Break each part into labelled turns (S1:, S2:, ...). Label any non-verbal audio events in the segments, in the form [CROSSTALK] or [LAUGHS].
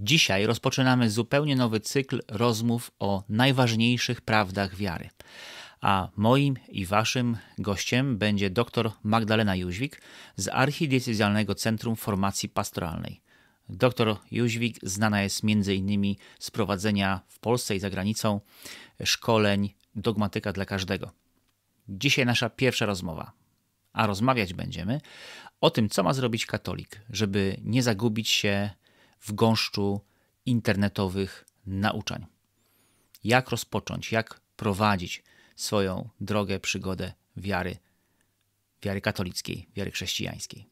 S1: Dzisiaj rozpoczynamy zupełnie nowy cykl rozmów o najważniejszych prawdach wiary. A moim i waszym gościem będzie dr Magdalena Jóźwik z Archidiecezjalnego Centrum Formacji Pastoralnej. Doktor Jóźwik znana jest m.in. z prowadzenia w Polsce i za granicą szkoleń Dogmatyka dla każdego. Dzisiaj nasza pierwsza rozmowa, a rozmawiać będziemy o tym, co ma zrobić katolik, żeby nie zagubić się w gąszczu internetowych nauczań. Jak rozpocząć, jak prowadzić swoją drogę, przygodę wiary, wiary katolickiej, wiary chrześcijańskiej.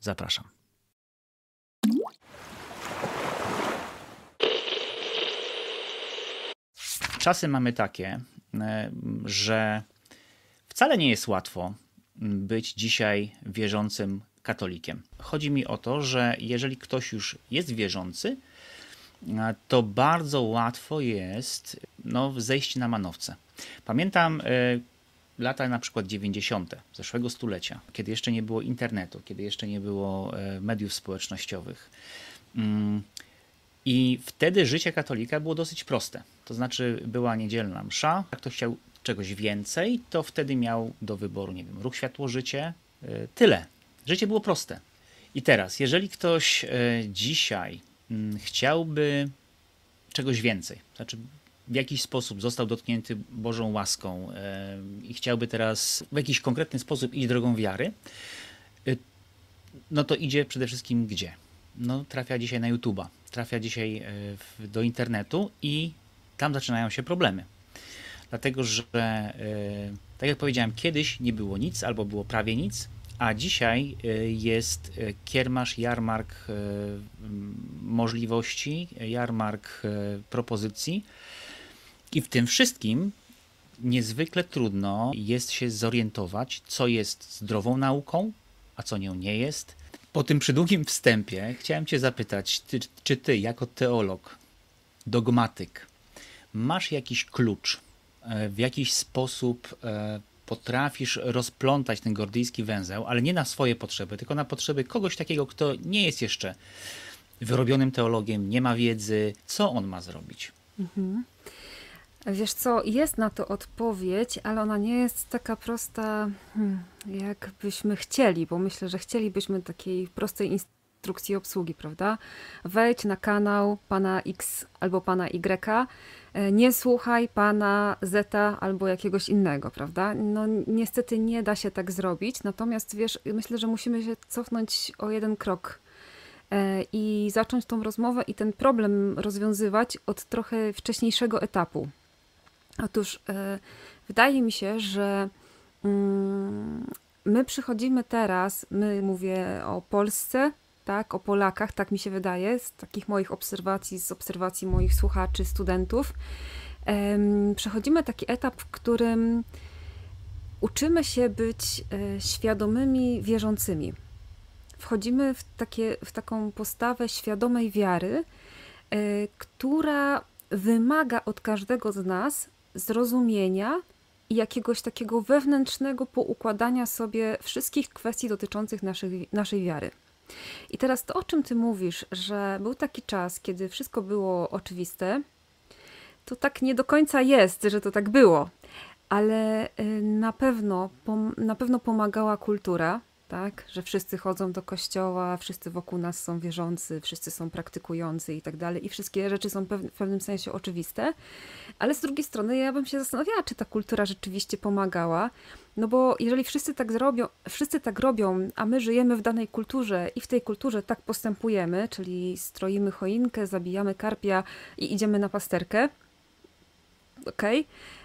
S1: Zapraszam. Czasy mamy takie, e, że wcale nie jest łatwo być dzisiaj wierzącym katolikiem. Chodzi mi o to, że jeżeli ktoś już jest wierzący, to bardzo łatwo jest no, zejść na manowce. Pamiętam y, lata na przykład 90. zeszłego stulecia, kiedy jeszcze nie było internetu, kiedy jeszcze nie było y, mediów społecznościowych. Y, I wtedy życie katolika było dosyć proste. To znaczy była niedzielna msza, jak ktoś chciał czegoś więcej, to wtedy miał do wyboru, nie wiem, ruch światło-życie, tyle. Życie było proste. I teraz, jeżeli ktoś e, dzisiaj mm, chciałby czegoś więcej, znaczy w jakiś sposób został dotknięty Bożą łaską e, i chciałby teraz w jakiś konkretny sposób iść drogą wiary, e, no to idzie przede wszystkim gdzie? No, trafia dzisiaj na YouTube'a, trafia dzisiaj do internetu i tam zaczynają się problemy. Dlatego, że tak jak powiedziałem, kiedyś nie było nic albo było prawie nic, a dzisiaj y, jest y, kiermasz, jarmark y, możliwości, jarmark propozycji. I w tym wszystkim niezwykle trudno jest się zorientować, co jest zdrową nauką, a co nią nie jest. Po tym przydługim wstępie chciałem Cię zapytać, ty, czy Ty, jako teolog, dogmatyk, masz jakiś klucz, e, w jakiś sposób e, potrafisz rozplątać ten gordyjski węzeł, ale nie na swoje potrzeby, tylko na potrzeby kogoś takiego, kto nie jest jeszcze wyrobionym teologiem, nie ma wiedzy, co on ma zrobić. Mhm.
S2: Wiesz co, jest na to odpowiedź, ale ona nie jest taka prosta, hmm, jakbyśmy chcieli, bo myślę, że chcielibyśmy takiej prostej instrukcji obsługi, prawda? Wejdź na kanał pana X albo pana Y, nie słuchaj pana Zeta albo jakiegoś innego, prawda? No niestety nie da się tak zrobić, natomiast wiesz, myślę, że musimy się cofnąć o jeden krok e, i zacząć tą rozmowę i ten problem rozwiązywać od trochę wcześniejszego etapu. Otóż e, wydaje mi się, że mm, my przychodzimy teraz, my mówię o Polsce, tak, o Polakach, tak mi się wydaje, z takich moich obserwacji, z obserwacji moich słuchaczy, studentów, przechodzimy taki etap, w którym uczymy się być e, świadomymi wierzącymi. Wchodzimy w, takie, w taką postawę świadomej wiary, e, która wymaga od każdego z nas zrozumienia i jakiegoś takiego wewnętrznego poukładania sobie wszystkich kwestii dotyczących naszej, naszej wiary. I teraz to, o czym ty mówisz, że był taki czas, kiedy wszystko było oczywiste, to tak nie do końca jest, że to tak było. Ale y, na pewno, na pewno pomagała kultura, tak? Że wszyscy chodzą do kościoła, wszyscy wokół nas są wierzący, wszyscy są praktykujący i tak dalej. I wszystkie rzeczy są w pewnym sensie oczywiste. Ale z drugiej strony ja bym się zastanawiała, czy ta kultura rzeczywiście pomagała. No bo jeżeli wszyscy tak zrobią, wszyscy tak robią, a my żyjemy w danej kulturze i w tej kulturze tak postępujemy, czyli stroimy choinkę, zabijamy karpia i idziemy na pasterkę, okej, okay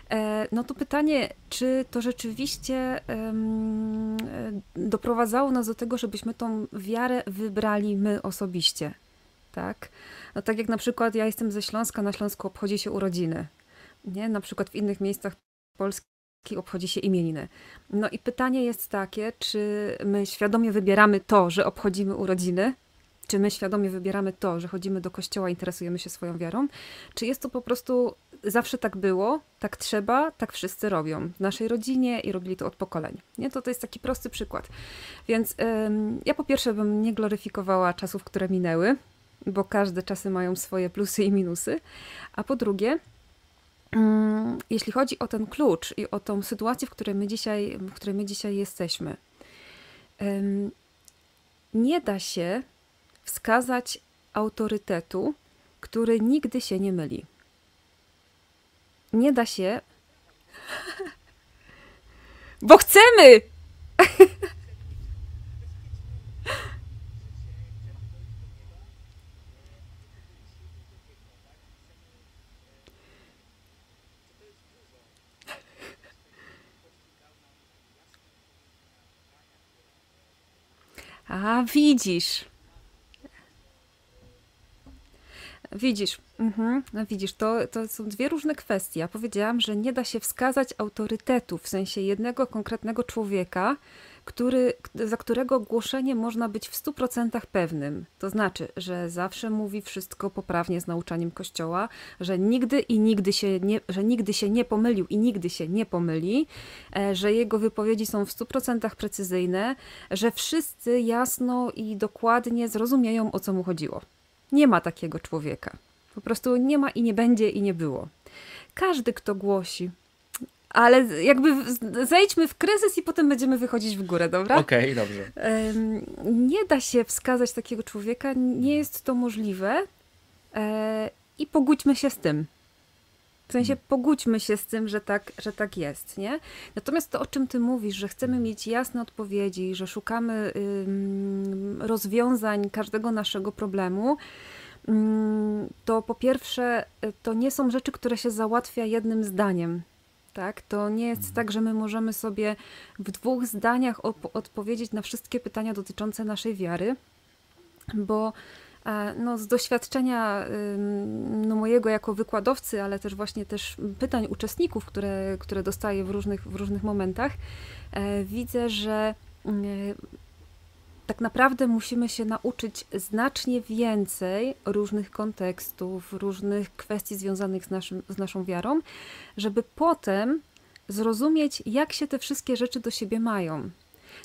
S2: no to pytanie, czy to rzeczywiście um, doprowadzało nas do tego, żebyśmy tą wiarę wybrali my osobiście, tak? No tak jak na przykład ja jestem ze Śląska, na Śląsku obchodzi się urodziny, nie? Na przykład w innych miejscach Polski obchodzi się imieniny. No i pytanie jest takie, czy my świadomie wybieramy to, że obchodzimy urodziny, czy my świadomie wybieramy to, że chodzimy do kościoła, interesujemy się swoją wiarą, czy jest to po prostu zawsze tak było, tak trzeba, tak wszyscy robią w naszej rodzinie i robili to od pokoleń. Nie? To, to jest taki prosty przykład. Więc ym, ja po pierwsze bym nie gloryfikowała czasów, które minęły, bo każde czasy mają swoje plusy i minusy. A po drugie, mm, jeśli chodzi o ten klucz i o tą sytuację, w której my dzisiaj, w której my dzisiaj jesteśmy, nie da się wskazać autorytetu, który nigdy się nie myli. Nie da się. [LAUGHS] Bo chcemy! A widzisz. Widzisz, mhm, no widzisz, to, to są dwie różne kwestie. Ja powiedziałam, że nie da się wskazać autorytetu, w sensie jednego konkretnego człowieka, który, za którego głoszenie można być w 100% pewnym. To znaczy, że zawsze mówi wszystko poprawnie z nauczaniem Kościoła, że nigdy i nigdy się nie, że nigdy się nie pomylił i nigdy się nie pomyli, e, że jego wypowiedzi są w 100% precyzyjne, że wszyscy jasno i dokładnie zrozumieją, o co mu chodziło. Nie ma takiego człowieka. Po prostu nie ma i nie będzie i nie było. Każdy, kto głosi, ale jakby zejdźmy w kryzys i potem będziemy wychodzić w górę, dobra?
S1: Okej, okay, dobrze.
S2: Nie da się wskazać takiego człowieka, nie jest to możliwe e, i pogódźmy się z tym. W sensie pogódźmy się z tym, że tak, że tak jest, nie? Natomiast to, o czym ty mówisz, że chcemy mieć jasne odpowiedzi, że szukamy rozwiązań każdego naszego problemu, to po pierwsze, to nie są rzeczy, które się załatwia jednym zdaniem. Tak? To nie jest mhm. tak, że my możemy sobie w dwóch zdaniach odpowiedzieć na wszystkie pytania dotyczące naszej wiary, bo no, z doświadczenia no, mojego jako wykładowcy, ale też właśnie też pytań uczestników, które, które dostaję w różnych, w różnych momentach, e, widzę, że tak naprawdę musimy się nauczyć znacznie więcej różnych kontekstów, różnych kwestii związanych z, naszym, z naszą wiarą, żeby potem zrozumieć, jak się te wszystkie rzeczy do siebie mają.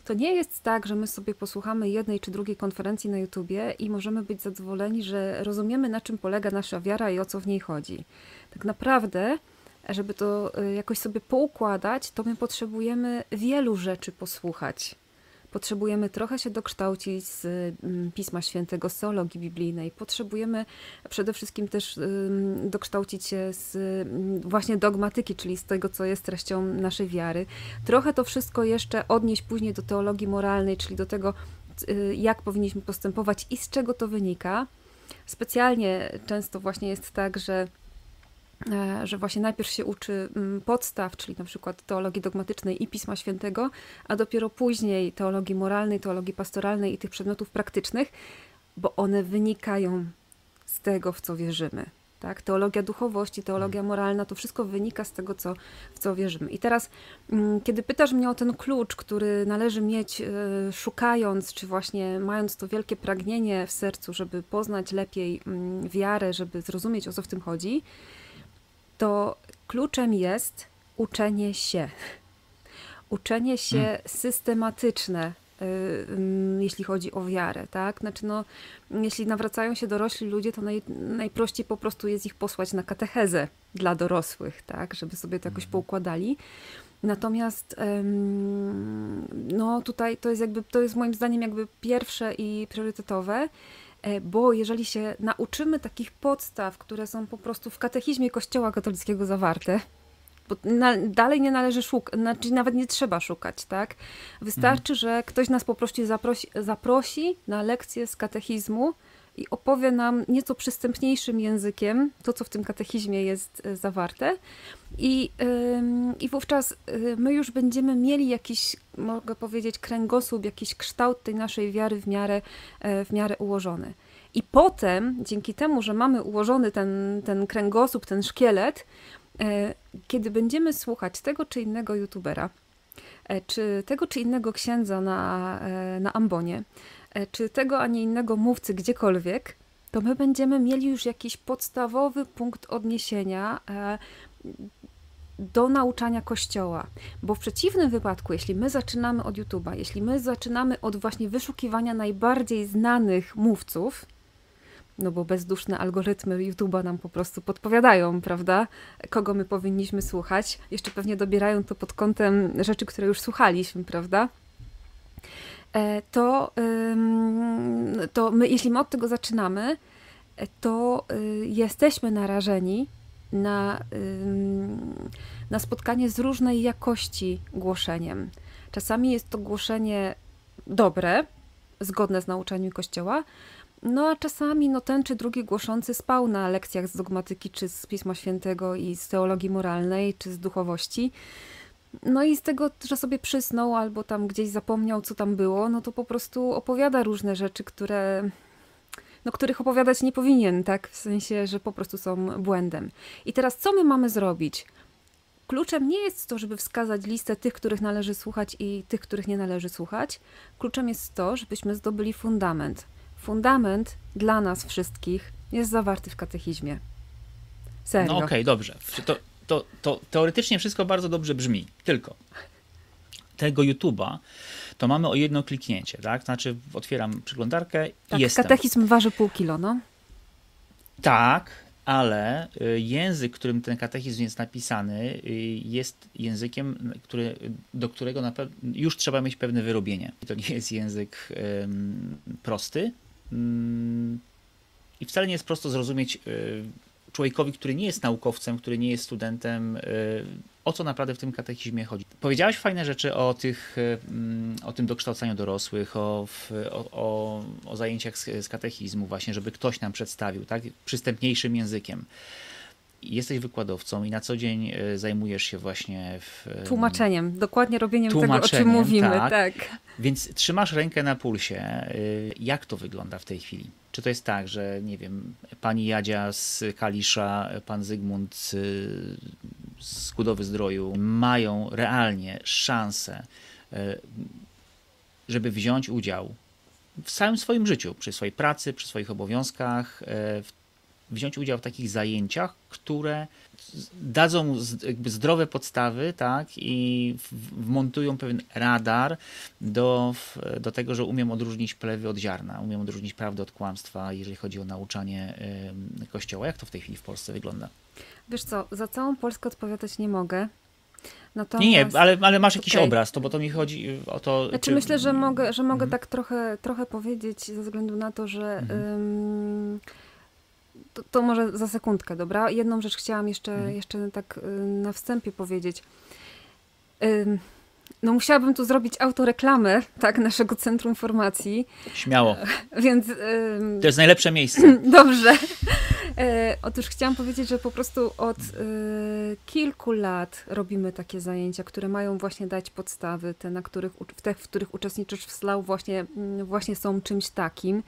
S2: To nie jest tak, że my sobie posłuchamy jednej czy drugiej konferencji na YouTubie i możemy być zadowoleni, że rozumiemy, na czym polega nasza wiara i o co w niej chodzi. Tak naprawdę, żeby to y, jakoś sobie poukładać, to my potrzebujemy wielu rzeczy posłuchać Potrzebujemy trochę się dokształcić z mm, Pisma Świętego, z teologii biblijnej. Potrzebujemy przede wszystkim też dokształcić się z mm, właśnie dogmatyki, czyli z tego, co jest treścią naszej wiary. Trochę to wszystko jeszcze odnieść później do teologii moralnej, czyli do tego, y, jak powinniśmy postępować i z czego to wynika. Specjalnie często właśnie jest tak, że że właśnie najpierw się uczy mm, podstaw, czyli na przykład teologii dogmatycznej i Pisma Świętego, a dopiero później teologii moralnej, teologii pastoralnej i tych przedmiotów praktycznych, bo one wynikają z tego, w co wierzymy. Tak? Teologia duchowości, teologia moralna, to wszystko wynika z tego, co, w co wierzymy. I teraz, mm, kiedy pytasz mnie o ten klucz, który należy mieć, e, szukając, czy właśnie mając to wielkie pragnienie w sercu, żeby poznać lepiej mm, wiarę, żeby zrozumieć, o co w tym chodzi, to kluczem jest uczenie się. Uczenie się hmm. systematyczne, y, mm, jeśli chodzi o wiarę, tak? Znaczy, no, jeśli nawracają się dorośli ludzie, to naj, najprościej po prostu jest ich posłać na katechezę dla dorosłych, tak? Żeby sobie to jakoś hmm. poukładali. Natomiast no tutaj to jest jakby, to jest moim zdaniem jakby pierwsze i priorytetowe. E, bo jeżeli się nauczymy takich podstaw, które są po prostu w katechizmie Kościoła katolickiego zawarte, bo na, dalej nie należy szukać, znaczy nawet nie trzeba szukać, tak? Wystarczy, mhm. że ktoś nas po prostu zaprosi, zaprosi na lekcję z katechizmu i opowie nam nieco przystępniejszym językiem to, co w tym katechizmie jest e, zawarte. I, i wówczas yy, my już będziemy mieli jakiś, mogę powiedzieć, kręgosłup, jakiś kształt tej naszej wiary w miarę, yy, w miarę ułożony. I potem, dzięki temu, że mamy ułożony ten, ten kręgosłup, ten szkielet, kiedy będziemy słuchać tego czy innego youtubera, czy tego czy innego księdza na, na ambonie, E, czy tego, a nie innego mówcy gdziekolwiek, to my będziemy mieli już jakiś podstawowy punkt odniesienia e, do nauczania Kościoła. Bo w przeciwnym wypadku, jeśli my zaczynamy od YouTube'a, jeśli my zaczynamy od właśnie wyszukiwania najbardziej znanych mówców, no bo bezduszne algorytmy YouTube'a nam po prostu podpowiadają, prawda, kogo my powinniśmy słuchać. Jeszcze pewnie dobierają to pod kątem rzeczy, które już słuchaliśmy, prawda? E, to, to my, jeśli my od tego zaczynamy, e, to y, jesteśmy narażeni na, na spotkanie z różnej jakości głoszeniem. Czasami jest to głoszenie dobre, zgodne z nauczaniem Kościoła, no a czasami no, ten czy drugi głoszący spał na lekcjach z dogmatyki, czy z Pisma Świętego i z teologii moralnej, czy z duchowości. No i z tego, że sobie przysnął albo tam gdzieś zapomniał, co tam było, no to po prostu opowiada różne rzeczy, które, no, których opowiadać nie powinien, tak? W sensie, że po prostu są błędem. I teraz co my mamy zrobić? Kluczem nie jest to, żeby wskazać listę tych, których należy słuchać i tych, których nie należy słuchać. Kluczem jest to, żebyśmy zdobyli fundament. Fundament dla nas wszystkich jest zawarty w katechizmie. Serio.
S1: No okej, okay, dobrze. To, to, to teoretycznie wszystko bardzo dobrze brzmi, tylko tego YouTube'a to mamy o jedno kliknięcie, tak? Znaczy otwieram przeglądarkę
S2: tak,
S1: i jestem.
S2: katechizm waży pół kilo, no.
S1: Tak, ale y, język, którym ten katechizm jest napisany, y, jest językiem, który, do którego na już trzeba mieć pewne wyrobienie. To nie jest język prosty i wcale nie jest prosto zrozumieć um, człowiekowi, który nie jest naukowcem, który nie jest studentem, y, o co naprawdę w tym katechizmie chodzi. Powiedziałaś fajne rzeczy o, tych, y, mm, o tym dokształcaniu dorosłych, o, o, o zajęciach z, z katechizmu, właśnie, żeby ktoś nam przedstawił, tak, przystępniejszym językiem jesteś wykładowcą i na co dzień y, zajmujesz się właśnie w,
S2: tłumaczeniem, dokładnie robieniem tego, o czym mówimy. Tak. tak.
S1: Więc trzymasz rękę na pulsie. Jak to wygląda w tej chwili? Czy to jest tak, że nie wiem, pani Jadzia z Kalisza, pan Zygmunt z Kudowy Zdroju mają realnie szansę, e, żeby wziąć udział w całym swoim życiu, przy swojej pracy, przy swoich obowiązkach, e, wziąć udział w takich zajęciach, które dadzą jakby zdrowe podstawy, tak, i wmontują pewien radar do, do tego, że umiem odróżnić plewy od ziarna, umiem odróżnić prawdę od kłamstwa, jeżeli chodzi o nauczanie Kościoła. Jak to w tej chwili w Polsce wygląda?
S2: Wiesz co, za całą Polskę odpowiadać nie mogę.
S1: Natomiast... Nie, nie, ale, ale masz jakiś okay. obraz, to bo to mi chodzi o to.
S2: Znaczy czy... myślę, że mogę, że mogę mhm. tak trochę, trochę powiedzieć ze względu na to, że mhm to, to, może za sekundkę, dobra? Jedną rzecz chciałam jeszcze, mhm. jeszcze tak y, na wstępie powiedzieć. No musiałabym tu zrobić autoreklamę, tak, naszego Centrum Formacji.
S1: Śmiało.
S2: Więc...
S1: To jest najlepsze miejsce. [CLEARS THROAT]
S2: Dobrze. E, otóż chciałam powiedzieć, że po prostu od y, kilku lat robimy takie zajęcia, które mają właśnie dać podstawy, te, na których, te, w których uczestniczysz w SLAU właśnie, mm, właśnie są czymś takim.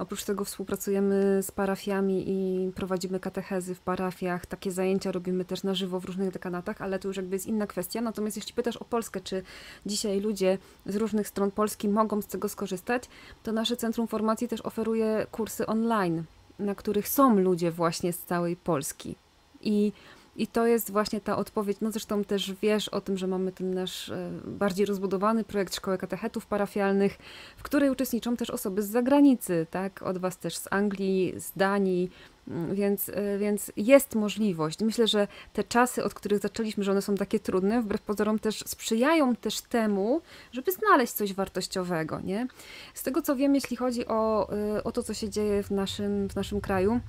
S2: Oprócz tego współpracujemy z parafiami i prowadzimy katechezy w parafiach. Takie zajęcia robimy też na żywo w różnych dekanatach, ale to już jakby jest inna kwestia. Natomiast jeśli pytasz o Polskę, czy dzisiaj ludzie z różnych stron Polski mogą z tego skorzystać, to nasze Centrum Formacji też oferuje kursy online, na których są ludzie właśnie z całej Polski. I i to jest właśnie ta odpowiedź. No zresztą też wiesz o tym, że mamy ten nasz e, bardziej rozbudowany projekt Szkoły Katechetów Parafialnych, w której uczestniczą też osoby z zagranicy, tak? Od Was też z Anglii, z Danii, mm, więc, e, więc jest możliwość. Myślę, że te czasy, od których zaczęliśmy, że one są takie trudne, wbrew pozorom też sprzyjają też temu, żeby znaleźć coś wartościowego, nie? Z tego co wiem, jeśli chodzi o, e, o to, co się dzieje w naszym, w naszym kraju,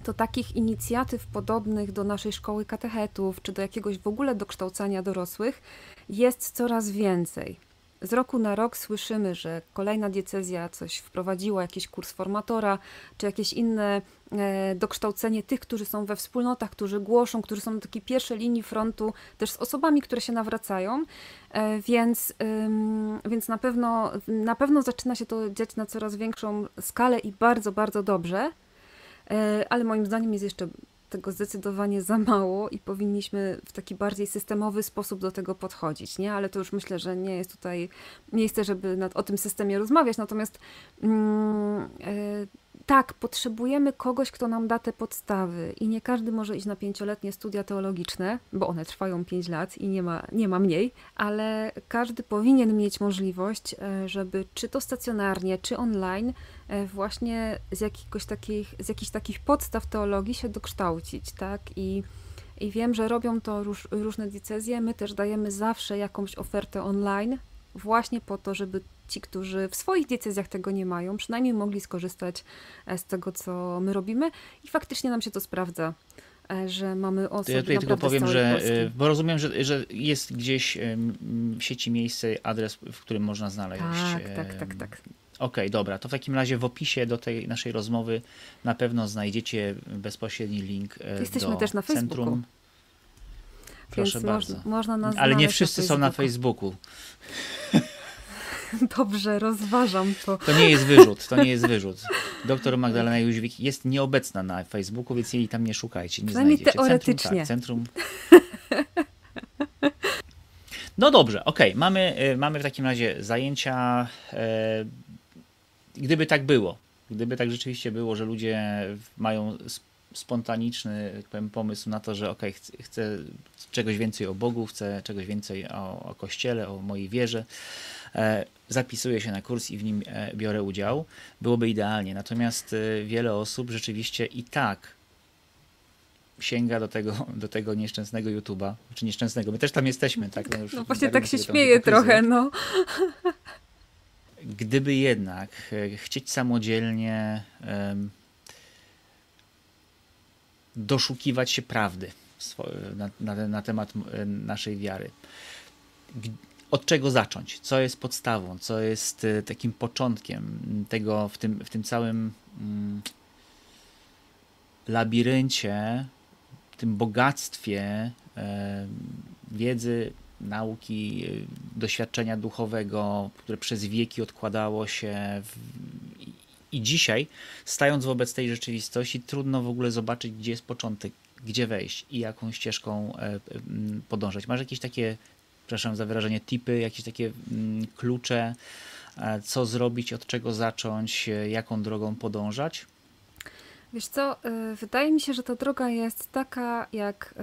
S2: to takich inicjatyw podobnych do naszej szkoły katechetów, czy do jakiegoś w ogóle dokształcania dorosłych jest coraz więcej. Z roku na rok słyszymy, że kolejna diecezja coś wprowadziła, jakiś kurs formatora, czy jakieś inne e, dokształcenie tych, którzy są we wspólnotach, którzy głoszą, którzy są na takiej pierwszej linii frontu, też z osobami, które się nawracają, e, więc, więc na, pewno, na pewno zaczyna się to dziać na coraz większą skalę i bardzo, bardzo dobrze. E, ale moim zdaniem jest jeszcze tego zdecydowanie za mało i powinniśmy w taki bardziej systemowy sposób do tego podchodzić, nie? Ale to już myślę, że nie jest tutaj miejsce, żeby nad, o tym systemie rozmawiać, natomiast mm, e, tak, potrzebujemy kogoś, kto nam da te podstawy i nie każdy może iść na pięcioletnie studia teologiczne, bo one trwają pięć lat i nie ma, nie ma mniej, ale każdy powinien mieć możliwość, e, żeby czy to stacjonarnie, czy online, e, właśnie z, jakiegoś takich, z jakichś takich podstaw teologii się dokształcić, tak? I, i wiem, że robią to róż, różne diecezje. My też dajemy zawsze jakąś ofertę online, właśnie po to, żeby ci, którzy w swoich diecezjach tego nie mają, przynajmniej mogli skorzystać e, z tego, co my robimy i faktycznie nam się to sprawdza e, że mamy osoby.
S1: Ja tutaj tylko powiem, że Polski. E, bo rozumiem, że, że jest gdzieś w sieci miejsce, adres, w którym można znaleźć.
S2: Tak, tak, tak, tak.
S1: Okej, okay, dobra. To w takim razie w opisie do tej naszej rozmowy na pewno znajdziecie bezpośredni link
S2: Jesteśmy
S1: do
S2: też na
S1: Facebooku. centrum. Proszę
S2: Więc
S1: bardzo.
S2: Można nas
S1: Ale nie wszyscy
S2: na
S1: są na Facebooku. [LAUGHS]
S2: Dobrze, rozważam to.
S1: To nie jest wyrzut, to nie jest wyrzut. Doktor Magdalena Jóźwik jest nieobecna na Facebooku, więc jej tam nie szukajcie, nie
S2: Przynajmniej
S1: znajdziecie.
S2: teoretycznie.
S1: Centrum, tak, centrum. No dobrze, okej, okay. mamy, y, mamy w takim razie zajęcia. E, gdyby tak było, gdyby tak rzeczywiście było, że ludzie mają spontaniczny tak powiem, pomysł na to, że ok, chcę, chcę czegoś więcej o Bogu, chcę czegoś więcej o, o Kościele, o mojej wierze, zapisuję się na kurs i w nim e, biorę udział, byłoby idealnie. Natomiast e, wiele osób rzeczywiście i tak sięga do tego, do tego nieszczęsnego YouTube'a, czy nieszczęsnego, my też tam jesteśmy, tak?
S2: No, no właśnie tak się śmieję trochę, no.
S1: Gdyby jednak e, chcieć samodzielnie doszukiwać się prawdy na, na, na temat naszej wiary. Od czego zacząć? Co jest podstawą? Co jest e, takim początkiem tego w tym, w tym całym mm, labiryncie, tym bogactwie e, wiedzy, nauki, e, doświadczenia duchowego, które przez wieki odkładało się w, i dzisiaj, stając wobec tej rzeczywistości, trudno w ogóle zobaczyć, gdzie jest początek, gdzie wejść i jaką ścieżką e, podążać. Masz jakieś takie, przepraszam za wyrażenie, tipy, jakieś takie klucze, e, co zrobić, od czego zacząć, e, jaką drogą podążać?
S2: Wiesz co, wydaje mi się, że ta droga jest taka, jak,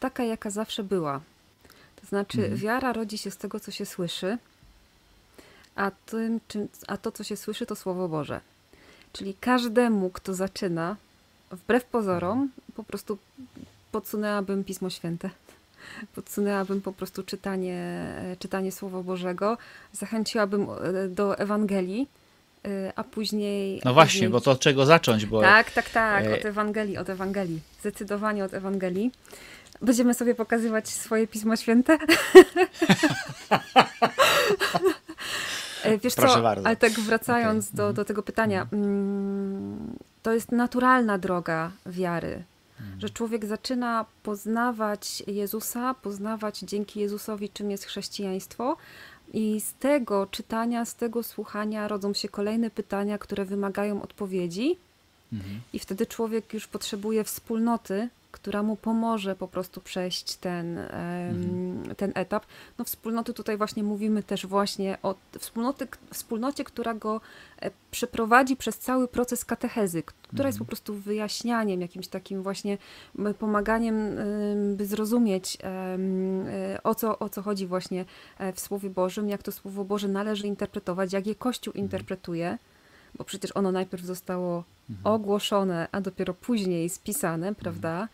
S2: taka jaka zawsze była. To znaczy, mhm. wiara rodzi się z tego, co się słyszy a, tym, czym, a to, co się słyszy, to Słowo Boże. Czyli każdemu, kto zaczyna, wbrew pozorom, po prostu podsunęłabym Pismo Święte. Podsunęłabym po prostu czytanie, czytanie Słowa Bożego, zachęciłabym e, do Ewangelii, e, a później.
S1: No właśnie, później... bo to od czego zacząć? Bo...
S2: Tak, tak, tak, e, od Ewangelii, od Ewangelii. Zdecydowanie od Ewangelii. Będziemy sobie pokazywać swoje Pismo Święte. Wiesz Proszę co, bardzo. ale tak wracając okay. do, mhm. do tego pytania, mm, to jest naturalna droga wiary, mhm. że człowiek zaczyna poznawać Jezusa, poznawać dzięki Jezusowi, czym jest chrześcijaństwo, i z tego czytania, z tego słuchania rodzą się kolejne pytania, które wymagają odpowiedzi. Mhm. I wtedy człowiek już potrzebuje wspólnoty, która mu pomoże po prostu przejść ten, mhm. ten etap. No wspólnoty tutaj właśnie mówimy też właśnie o wspólnoty, wspólnocie, która go e, przeprowadzi przez cały proces katechezy, która mhm. jest po prostu wyjaśnianiem, jakimś takim właśnie pomaganiem, by zrozumieć e, o co, o co chodzi właśnie e, w Słowie Bożym, jak to Słowo Boże należy interpretować, jak je Kościół mhm. interpretuje bo przecież ono najpierw zostało mhm. ogłoszone, a dopiero później spisane, prawda? Mhm.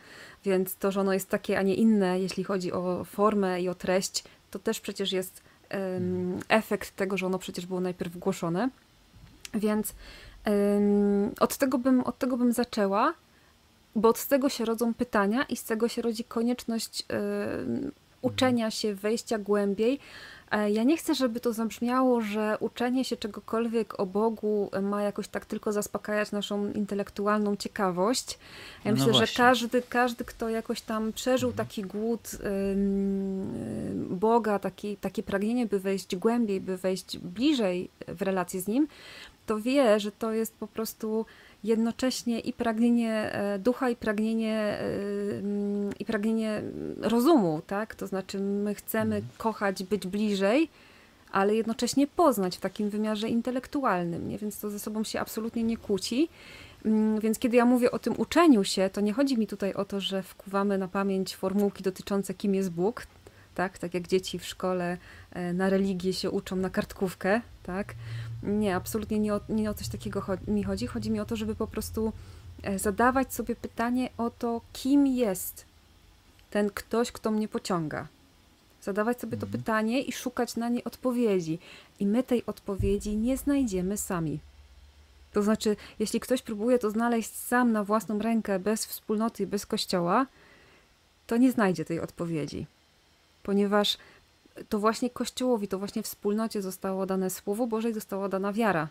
S2: Więc to, że ono jest takie, a nie inne, jeśli chodzi o formę i o treść, to też przecież jest um, efekt tego, że ono przecież było najpierw głoszone. Więc um, od, tego bym, od tego bym zaczęła, bo od tego się rodzą pytania i z tego się rodzi konieczność um, uczenia się, wejścia głębiej, ja nie chcę, żeby to zabrzmiało, że uczenie się czegokolwiek o Bogu ma jakoś tak tylko zaspokajać naszą intelektualną ciekawość. Ja no myślę, właśnie. że każdy, każdy, kto jakoś tam przeżył mhm. taki głód Boga, taki, takie pragnienie, by wejść głębiej, by wejść bliżej w relację z Nim, to wie, że to jest po prostu jednocześnie i pragnienie e, ducha, i pragnienie, e, i pragnienie rozumu, tak? To znaczy, my chcemy mhm. kochać, być bliżej, ale jednocześnie poznać w takim wymiarze intelektualnym, nie? więc to ze sobą się absolutnie nie kłóci. Mm, więc kiedy ja mówię o tym uczeniu się, to nie chodzi mi tutaj o to, że wkuwamy na pamięć formułki dotyczące kim jest Bóg, tak, tak jak dzieci w szkole e, na religię się uczą na kartkówkę, tak. Nie, absolutnie nie o, nie o coś takiego mi chodzi. Chodzi mi o to, żeby po prostu e, zadawać sobie pytanie o to, kim jest ten ktoś, kto mnie pociąga. Zadawać sobie to mhm. pytanie i szukać na nie odpowiedzi. I my tej odpowiedzi nie znajdziemy sami. To znaczy, jeśli ktoś próbuje to znaleźć sam na własną rękę, bez wspólnoty bez kościoła, to nie znajdzie tej odpowiedzi. Ponieważ to właśnie Kościołowi, to właśnie wspólnocie zostało dane Słowo Boże i została dana wiara.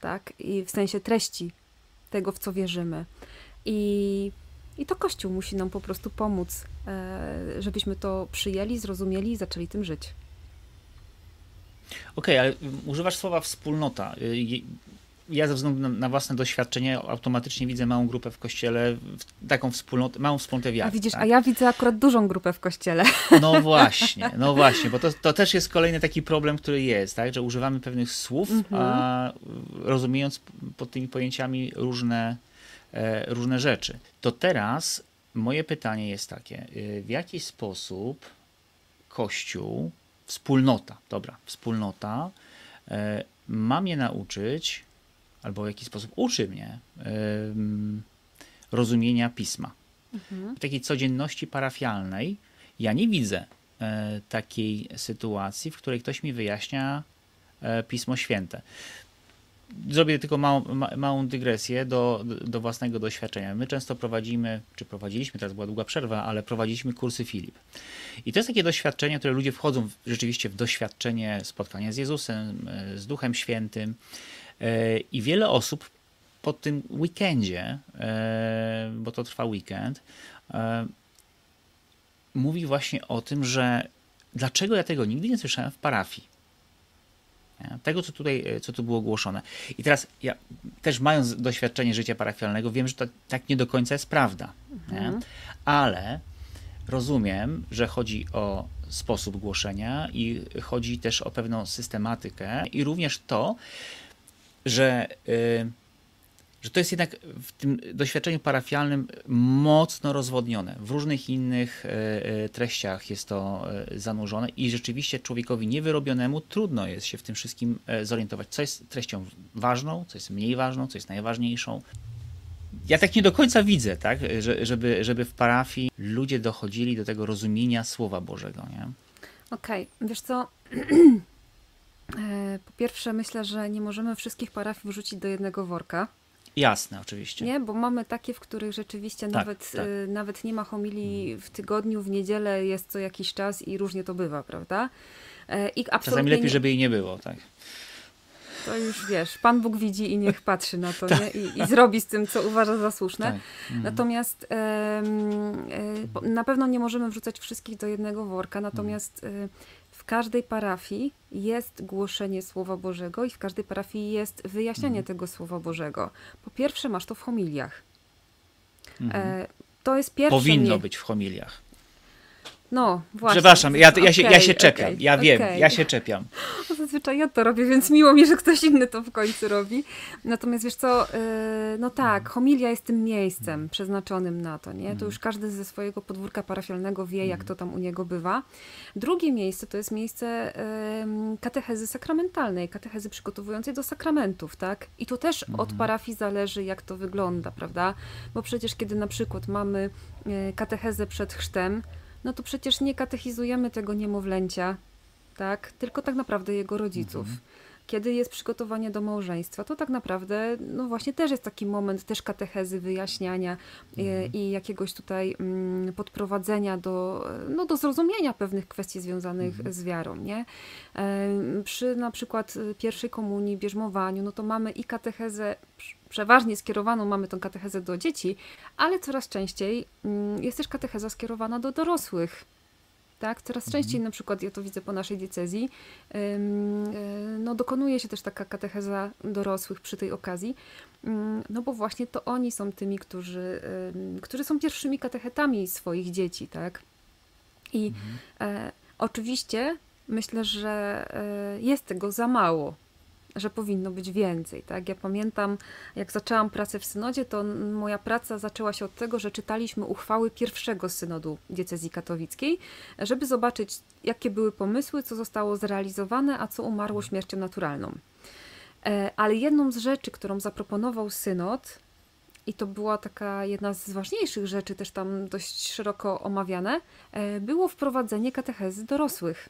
S2: Tak? I w sensie treści tego, w co wierzymy. I, i to Kościół musi nam po prostu pomóc, e, żebyśmy to przyjęli, zrozumieli i zaczęli tym żyć.
S1: Okej, okay, ale używasz słowa wspólnota. Ja ze względu na, na, własne doświadczenie automatycznie widzę małą grupę w kościele, taką wspólnotę, małą wspólnotę wiary.
S2: A widzisz, tak? a ja widzę akurat dużą grupę w kościele. [LAUGHS]
S1: No właśnie, [LAUGHS] no właśnie, bo to, to też jest kolejny taki problem, który jest, tak, że używamy pewnych słów, mhm. a rozumiejąc pod tymi pojęciami różne, e, różne rzeczy. To teraz moje pytanie jest takie, e, w jaki sposób Kościół, wspólnota, dobra, wspólnota, e, ma mnie nauczyć albo w jakiś sposób uczy mnie rozumienia pisma. Mhm. W takiej codzienności parafialnej ja nie widzę e, takiej sytuacji, w której ktoś mi wyjaśnia e, Pismo Święte. Zrobię tylko małą, małą dygresję do, do własnego doświadczenia. My często prowadzimy, czy prowadziliśmy, teraz była długa przerwa, ale prowadziliśmy kursy Filip. I to jest takie doświadczenie, które ludzie wchodzą w, rzeczywiście w doświadczenie spotkania z Jezusem, e, z Duchem Świętym. E, I wiele osób po tym weekendzie, e, bo to trwa weekend, e, mówi właśnie o tym, że dlaczego ja tego nigdy nie słyszałem w parafii. Tego, co tutaj, co tu było głoszone. I teraz ja też mając doświadczenie życia parafialnego, wiem, że to tak nie do końca jest prawda. Mhm. Ale rozumiem, że chodzi o sposób głoszenia i chodzi też o pewną systematykę i również to, że, y, że to jest jednak w tym doświadczeniu parafialnym mocno rozwodnione. W różnych innych y, y, treściach jest to zanurzone i rzeczywiście człowiekowi niewyrobionemu trudno jest się w tym wszystkim zorientować, co jest treścią ważną, co jest mniej ważną, co jest najważniejszą. Ja tak nie do końca widzę, tak, że, żeby, żeby w parafii ludzie dochodzili do tego rozumienia Słowa Bożego. Nie?
S2: Okej, okay. wiesz co, [CLEARS THROAT] po pierwsze, myślę, że nie możemy wszystkich parafii wrzucić do jednego worka.
S1: Jasne, oczywiście.
S2: Nie, bo mamy takie, w których rzeczywiście tak, nawet, tak. Y, nawet nie ma homilii w tygodniu, w niedzielę jest co jakiś czas i różnie to bywa, prawda?
S1: E, I Czasami lepiej, żeby jej nie było, tak.
S2: To już wiesz, Pan Bóg widzi i niech patrzy na to [LAUGHS] tak. I, I, zrobi z tym, co uważa za słuszne. Tak. Mhm. Natomiast e, na pewno nie możemy wrzucać wszystkich do jednego worka, natomiast e, w każdej parafii jest głoszenie Słowa Bożego i w każdej parafii jest wyjaśnianie mhm. tego Słowa Bożego. Po pierwsze, masz to w homiliach. Mhm. E, to jest pierwsze.
S1: Powinno być w homiliach.
S2: No, właśnie.
S1: Przepraszam, ja, ja, się, ja się czepiam. Okay, ja wiem, okay. ja się czepiam.
S2: Zazwyczaj ja to robię, więc miło mi, że ktoś inny to w końcu robi. Natomiast wiesz co, yy, no tak, mhm. homilia jest tym miejscem przeznaczonym na to, nie? To mhm. już każdy ze swojego podwórka parafialnego wie, jak to tam u niego bywa. Drugie miejsce to jest miejsce katechezy sakramentalnej, katechezy przygotowującej do sakramentów, tak? I tu też od mhm. parafii zależy, jak to wygląda, prawda? Bo przecież kiedy na przykład mamy yy, katechezę przed chrztem, no to przecież nie katechizujemy tego niemowlęcia, tak? Tylko tak naprawdę jego rodziców. Mhm. Kiedy jest przygotowanie do małżeństwa, to tak naprawdę, no właśnie też jest taki moment też katechezy, wyjaśniania e, mhm. i, jakiegoś tutaj mm, podprowadzenia do, no, do zrozumienia pewnych kwestii związanych mhm. z wiarą, nie? E, przy na przykład pierwszej komunii, bierzmowaniu, no to mamy i katechezę przeważnie skierowaną mamy tą katechezę do dzieci, ale coraz częściej mm, jest też katecheza skierowana do dorosłych. Tak, coraz mhm. częściej na przykład, ja to widzę po naszej diecezji, e, no dokonuje się też taka katecheza dorosłych przy tej okazji, mm, no bo właśnie to oni są tymi, którzy, którzy są pierwszymi katechetami swoich dzieci, tak. I mhm. e, oczywiście Myślę, że e, jest tego za mało że powinno być więcej. Tak? Ja pamiętam, jak zaczęłam pracę w synodzie, to moja praca zaczęła się od tego, że czytaliśmy uchwały pierwszego synodu diecezji katowickiej, żeby zobaczyć, jakie były pomysły, co zostało zrealizowane, a co umarło śmiercią naturalną. E, ale jedną z rzeczy, którą zaproponował synod, i to była taka jedna z ważniejszych rzeczy, też tam dość szeroko omawiane, e, było wprowadzenie katechezy dorosłych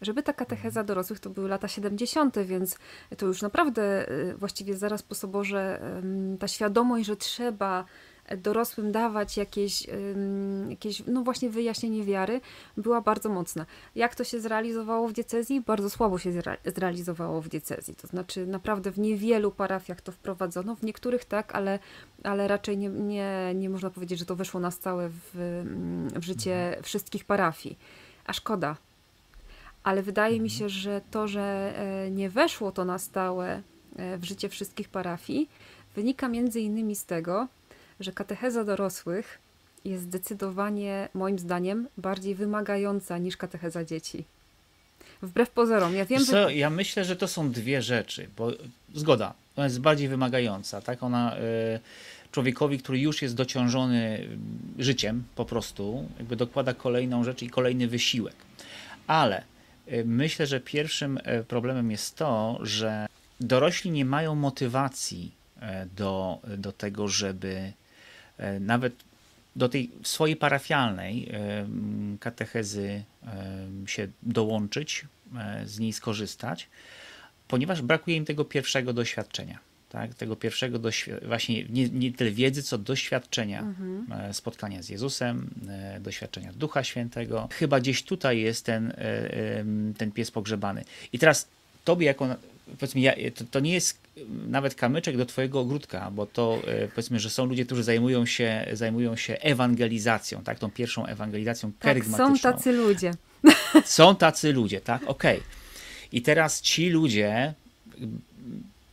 S2: żeby ta katecheza dorosłych to były lata 70., więc to już naprawdę y, właściwie zaraz po soborze ta świadomość, że trzeba dorosłym dawać jakieś, jakieś no właśnie wyjaśnienie wiary, była bardzo mocna. Jak to się zrealizowało w diecezji? Bardzo słabo się zrealizowało w diecezji. To znaczy naprawdę w niewielu parafiach to wprowadzono, w niektórych tak, ale, ale raczej nie, nie, nie można powiedzieć, że to weszło na stałe w, w życie mhm. wszystkich parafii. A szkoda, ale wydaje mi mhm. się, że to, że e, nie weszło to na stałe e, w życie wszystkich parafii, wynika między innymi z tego, że katecheza dorosłych jest zdecydowanie, moim zdaniem, bardziej wymagająca niż katecheza dzieci. Wbrew pozorom. Ja wiem,
S1: co, że... Ja myślę, że to są dwie rzeczy, bo zgoda, ona jest bardziej wymagająca, tak? Ona y, człowiekowi, który już jest dociążony życiem po prostu, jakby dokłada kolejną rzecz i kolejny wysiłek. Ale myślę, że pierwszym y, problemem jest to, że dorośli nie mają motywacji y, do, do tego, żeby nawet do tej swojej parafialnej katechezy się dołączyć, z niej skorzystać, ponieważ brakuje im tego pierwszego doświadczenia tak, tego pierwszego właśnie nie, nie tyle wiedzy, co doświadczenia mhm. E, spotkania z Jezusem, e, doświadczenia Ducha Świętego. Chyba gdzieś tutaj jest ten, e, ten pies pogrzebany. I teraz tobie jako powiedzmy, ja, to, to, nie jest nawet kamyczek do twojego ogródka, bo to powiedzmy, że są ludzie, którzy zajmują się, zajmują się ewangelizacją, tak, tą pierwszą ewangelizacją tak,
S2: są tacy ludzie.
S1: Są tacy ludzie, tak, okej. Okay. I teraz ci ludzie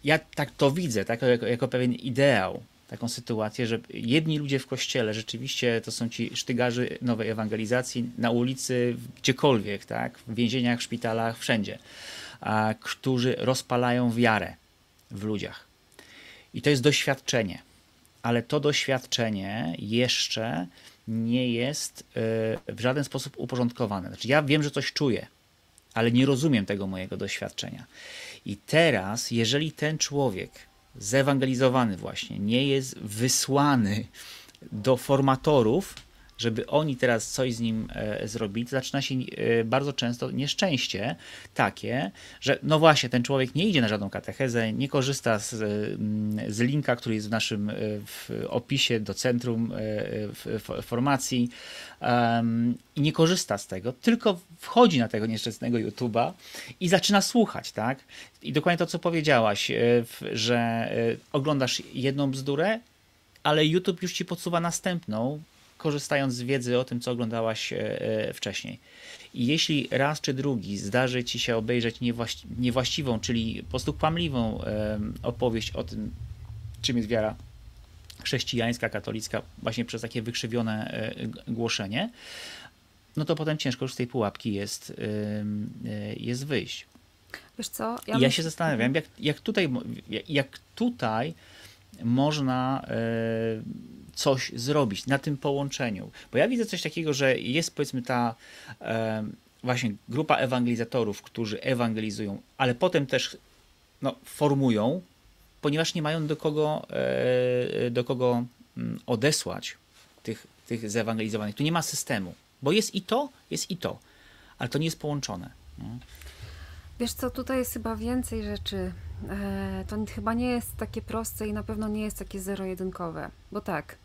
S1: ja tak to widzę, tak, jako, jako pewien ideał, taką sytuację, że jedni ludzie w kościele, rzeczywiście to są ci sztygarzy nowej ewangelizacji na ulicy, gdziekolwiek, tak, w więzieniach, szpitalach, wszędzie, a, którzy rozpalają wiarę w ludziach. I to jest doświadczenie, ale to doświadczenie jeszcze nie jest y, w żaden sposób uporządkowane. Znaczy, ja wiem, że coś czuję, ale nie rozumiem tego mojego doświadczenia. I teraz, jeżeli ten człowiek zewangelizowany właśnie nie jest wysłany do formatorów, żeby oni teraz coś z nim e, zrobili, to zaczyna się e, bardzo często nieszczęście takie, że no właśnie, ten człowiek nie idzie na żadną katechezę, nie korzysta z, z linka, który jest w naszym e, w opisie do centrum formacji um, i nie korzysta z tego, tylko wchodzi na tego nieszczęsnego YouTube'a i zaczyna słuchać, tak? I dokładnie to, co powiedziałaś, że oglądasz jedną bzdurę, ale YouTube już ci podsuwa następną, korzystając z wiedzy o tym, co oglądałaś e, e, wcześniej. I jeśli raz czy drugi zdarzy ci się obejrzeć niewłaściwą, czyli po prostu kłamliwą opowieść o tym, czym jest wiara chrześcijańska, katolicka, właśnie przez takie wykrzywione e, głoszenie, no to potem ciężko już z tej pułapki jest, jest wyjść.
S2: Wiesz co?
S1: Ja, ja się zastanawiam, jak, jak, tutaj, jak tutaj można coś zrobić na tym połączeniu. Bo ja widzę coś takiego, że jest powiedzmy ta e, właśnie grupa ewangelizatorów, którzy ewangelizują, ale potem też no, formują, ponieważ nie mają do kogo, e, do kogo mm, odesłać tych, tych zewangelizowanych. Tu nie ma systemu, bo jest i to, jest i to, ale to nie jest połączone. No.
S2: Wiesz co, tutaj jest chyba więcej rzeczy. E, to chyba nie jest takie proste i na pewno nie jest takie zero-jedynkowe. Bo tak,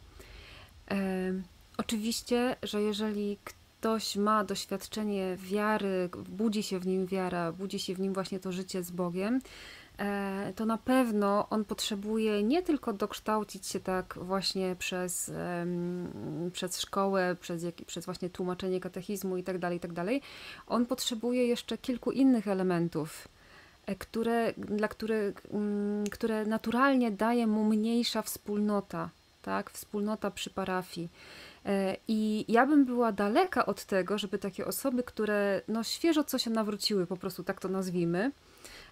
S2: oczywiście, że jeżeli ktoś ma doświadczenie wiary, budzi się w nim wiara, budzi się w nim właśnie to życie z Bogiem, E, to na pewno on potrzebuje nie tylko dokształcić się tak właśnie przez, przez szkołę, przez, jak, przez właśnie tłumaczenie katechizmu itd., tak itd. Tak on potrzebuje jeszcze kilku innych elementów, e, które, dla które, mm, które naturalnie daje mu mniejsza wspólnota tak? Wspólnota przy parafii. E, I ja bym była daleka od tego, żeby takie osoby, które no świeżo co się nawróciły, po prostu tak to nazwijmy,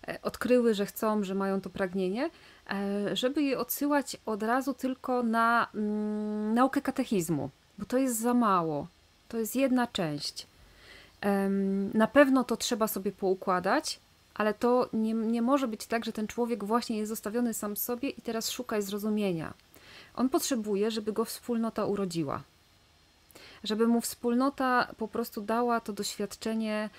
S2: e, odkryły, że chcą, że mają to pragnienie, e, żeby je odsyłać od razu tylko na mm, naukę katechizmu, bo to jest za mało. To jest jedna część. Na pewno to trzeba sobie poukładać, ale to nie, nie może być tak, że ten człowiek właśnie jest zostawiony sam sobie i teraz szukaj zrozumienia. On potrzebuje, żeby go wspólnota urodziła. Żeby mu wspólnota po prostu dała to doświadczenie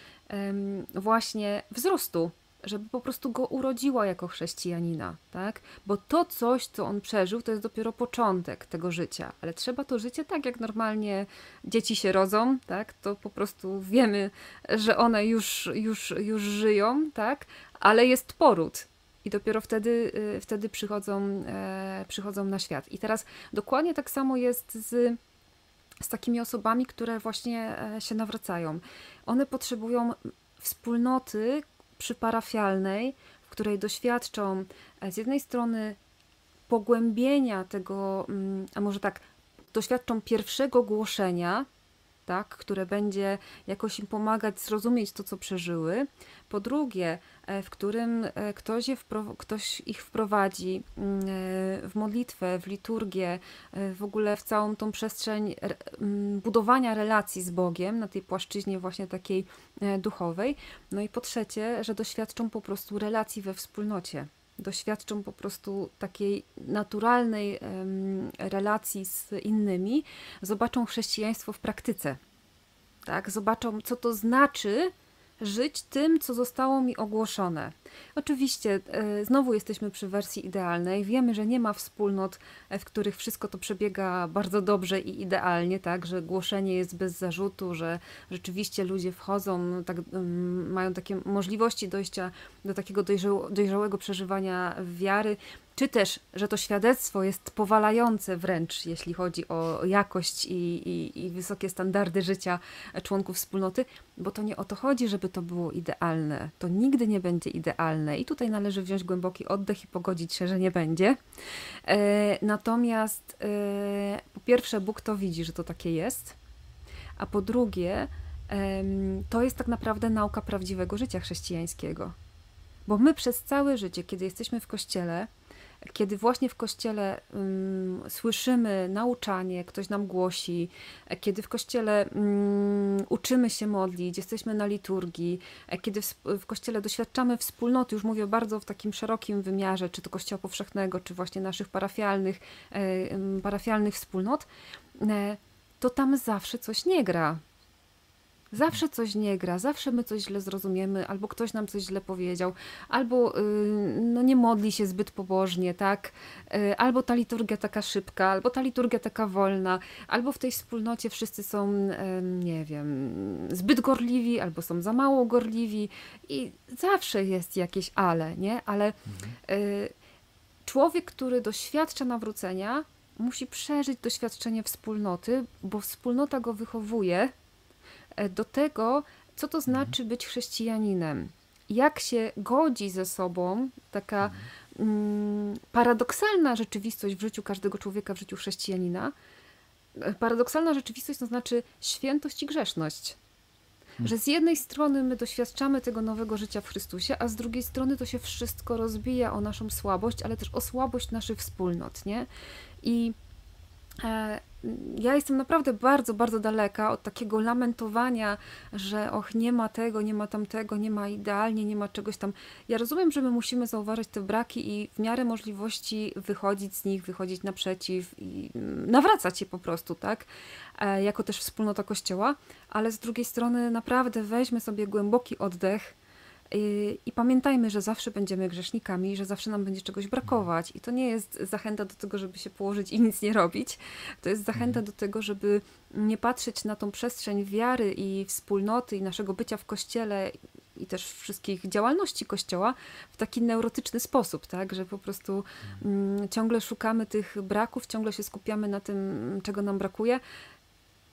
S2: właśnie wzrostu, żeby po prostu go urodziła jako chrześcijanina, tak? Bo to coś, co on przeżył, to jest dopiero początek tego życia, ale trzeba to życie tak, jak normalnie dzieci się rodzą, tak? To po prostu wiemy, że one już, już, już żyją, tak? Ale jest poród, i dopiero wtedy, y, wtedy przychodzą, e, przychodzą na świat. I teraz dokładnie tak samo jest z, z takimi osobami, które właśnie e, się nawracają. One potrzebują wspólnoty, przyparafialnej, w której doświadczą e, z jednej strony pogłębienia tego, mm, a może tak, doświadczą pierwszego głoszenia, tak, które będzie jakoś im pomagać zrozumieć to, co przeżyły. Po drugie, w którym e, ktoś, je ktoś ich wprowadzi mm, w modlitwę, w liturgię, w ogóle w całą tą przestrzeń mm, budowania relacji z Bogiem na tej płaszczyźnie właśnie takiej duchowej. No i po trzecie, że doświadczą po prostu relacji we wspólnocie doświadczą po prostu takiej naturalnej relacji z innymi, zobaczą chrześcijaństwo w praktyce. Tak? Zobaczą, co to znaczy żyć tym, co zostało mi ogłoszone. Oczywiście, e, znowu jesteśmy przy wersji idealnej. Wiemy, że nie ma wspólnot, e, w których wszystko to przebiega bardzo dobrze i idealnie, tak, że głoszenie jest bez zarzutu, że rzeczywiście ludzie wchodzą, tak, mają takie możliwości dojścia do takiego dojrzałego przeżywania wiary czy też, że to świadectwo jest powalające wręcz, jeśli chodzi o jakość i, i, i, wysokie standardy życia członków wspólnoty, bo to nie o to chodzi, żeby to było idealne. To nigdy nie będzie idealne i tutaj należy wziąć głęboki oddech i pogodzić się, że nie będzie. E, natomiast e, po pierwsze, Bóg to widzi, że to takie jest, a po drugie, to jest tak naprawdę nauka prawdziwego życia chrześcijańskiego. Bo my przez całe życie, kiedy jesteśmy w kościele, kiedy właśnie w kościele um, słyszymy nauczanie, ktoś nam głosi, kiedy w kościele um, uczymy się modlić, jesteśmy na liturgii, kiedy w, w, kościele doświadczamy wspólnoty, już mówię bardzo w takim szerokim wymiarze, czy to kościoła powszechnego, czy właśnie naszych parafialnych, e, parafialnych wspólnot, e, to tam zawsze coś nie gra. Zawsze coś nie gra, zawsze my coś źle zrozumiemy, albo ktoś nam coś źle powiedział, albo yy, no nie modli się zbyt pobożnie, tak? Yy, albo ta liturgia taka szybka, albo ta liturgia taka wolna, albo w tej wspólnocie wszyscy są, nie wiem, zbyt gorliwi, albo są za mało gorliwi i zawsze jest jakieś ale, nie? Ale y, człowiek, który doświadcza nawrócenia, musi przeżyć doświadczenie wspólnoty, bo wspólnota go wychowuje do tego, co to znaczy być chrześcijaninem. Jak się godzi ze sobą taka mm, paradoksalna rzeczywistość w życiu każdego człowieka, w życiu chrześcijanina. E, paradoksalna rzeczywistość to znaczy świętość i grzeszność. Hmm. Że z jednej strony my doświadczamy tego nowego życia w Chrystusie, a z drugiej strony to się wszystko rozbija o naszą słabość, ale też o słabość naszych wspólnot, nie? I e, ja jestem naprawdę bardzo, bardzo daleka od takiego lamentowania, że och, nie ma tego, nie ma tamtego, nie ma idealnie, nie ma czegoś tam. Ja rozumiem, że my musimy zauważyć te braki i w miarę możliwości wychodzić z nich, wychodzić naprzeciw i nawracać się po prostu, tak? E, jako też wspólnota Kościoła, ale z drugiej strony naprawdę weźmy sobie głęboki oddech i, I, pamiętajmy, że zawsze będziemy grzesznikami, że zawsze nam będzie czegoś brakować. I to nie jest zachęta do tego, żeby się położyć i nic nie robić. To jest zachęta mhm. do tego, żeby nie patrzeć na tą przestrzeń wiary i wspólnoty i naszego bycia w kościele i też wszystkich działalności kościoła w taki neurotyczny sposób, tak? Że po prostu mhm. mm, ciągle szukamy tych braków, ciągle się skupiamy na tym, czego nam brakuje.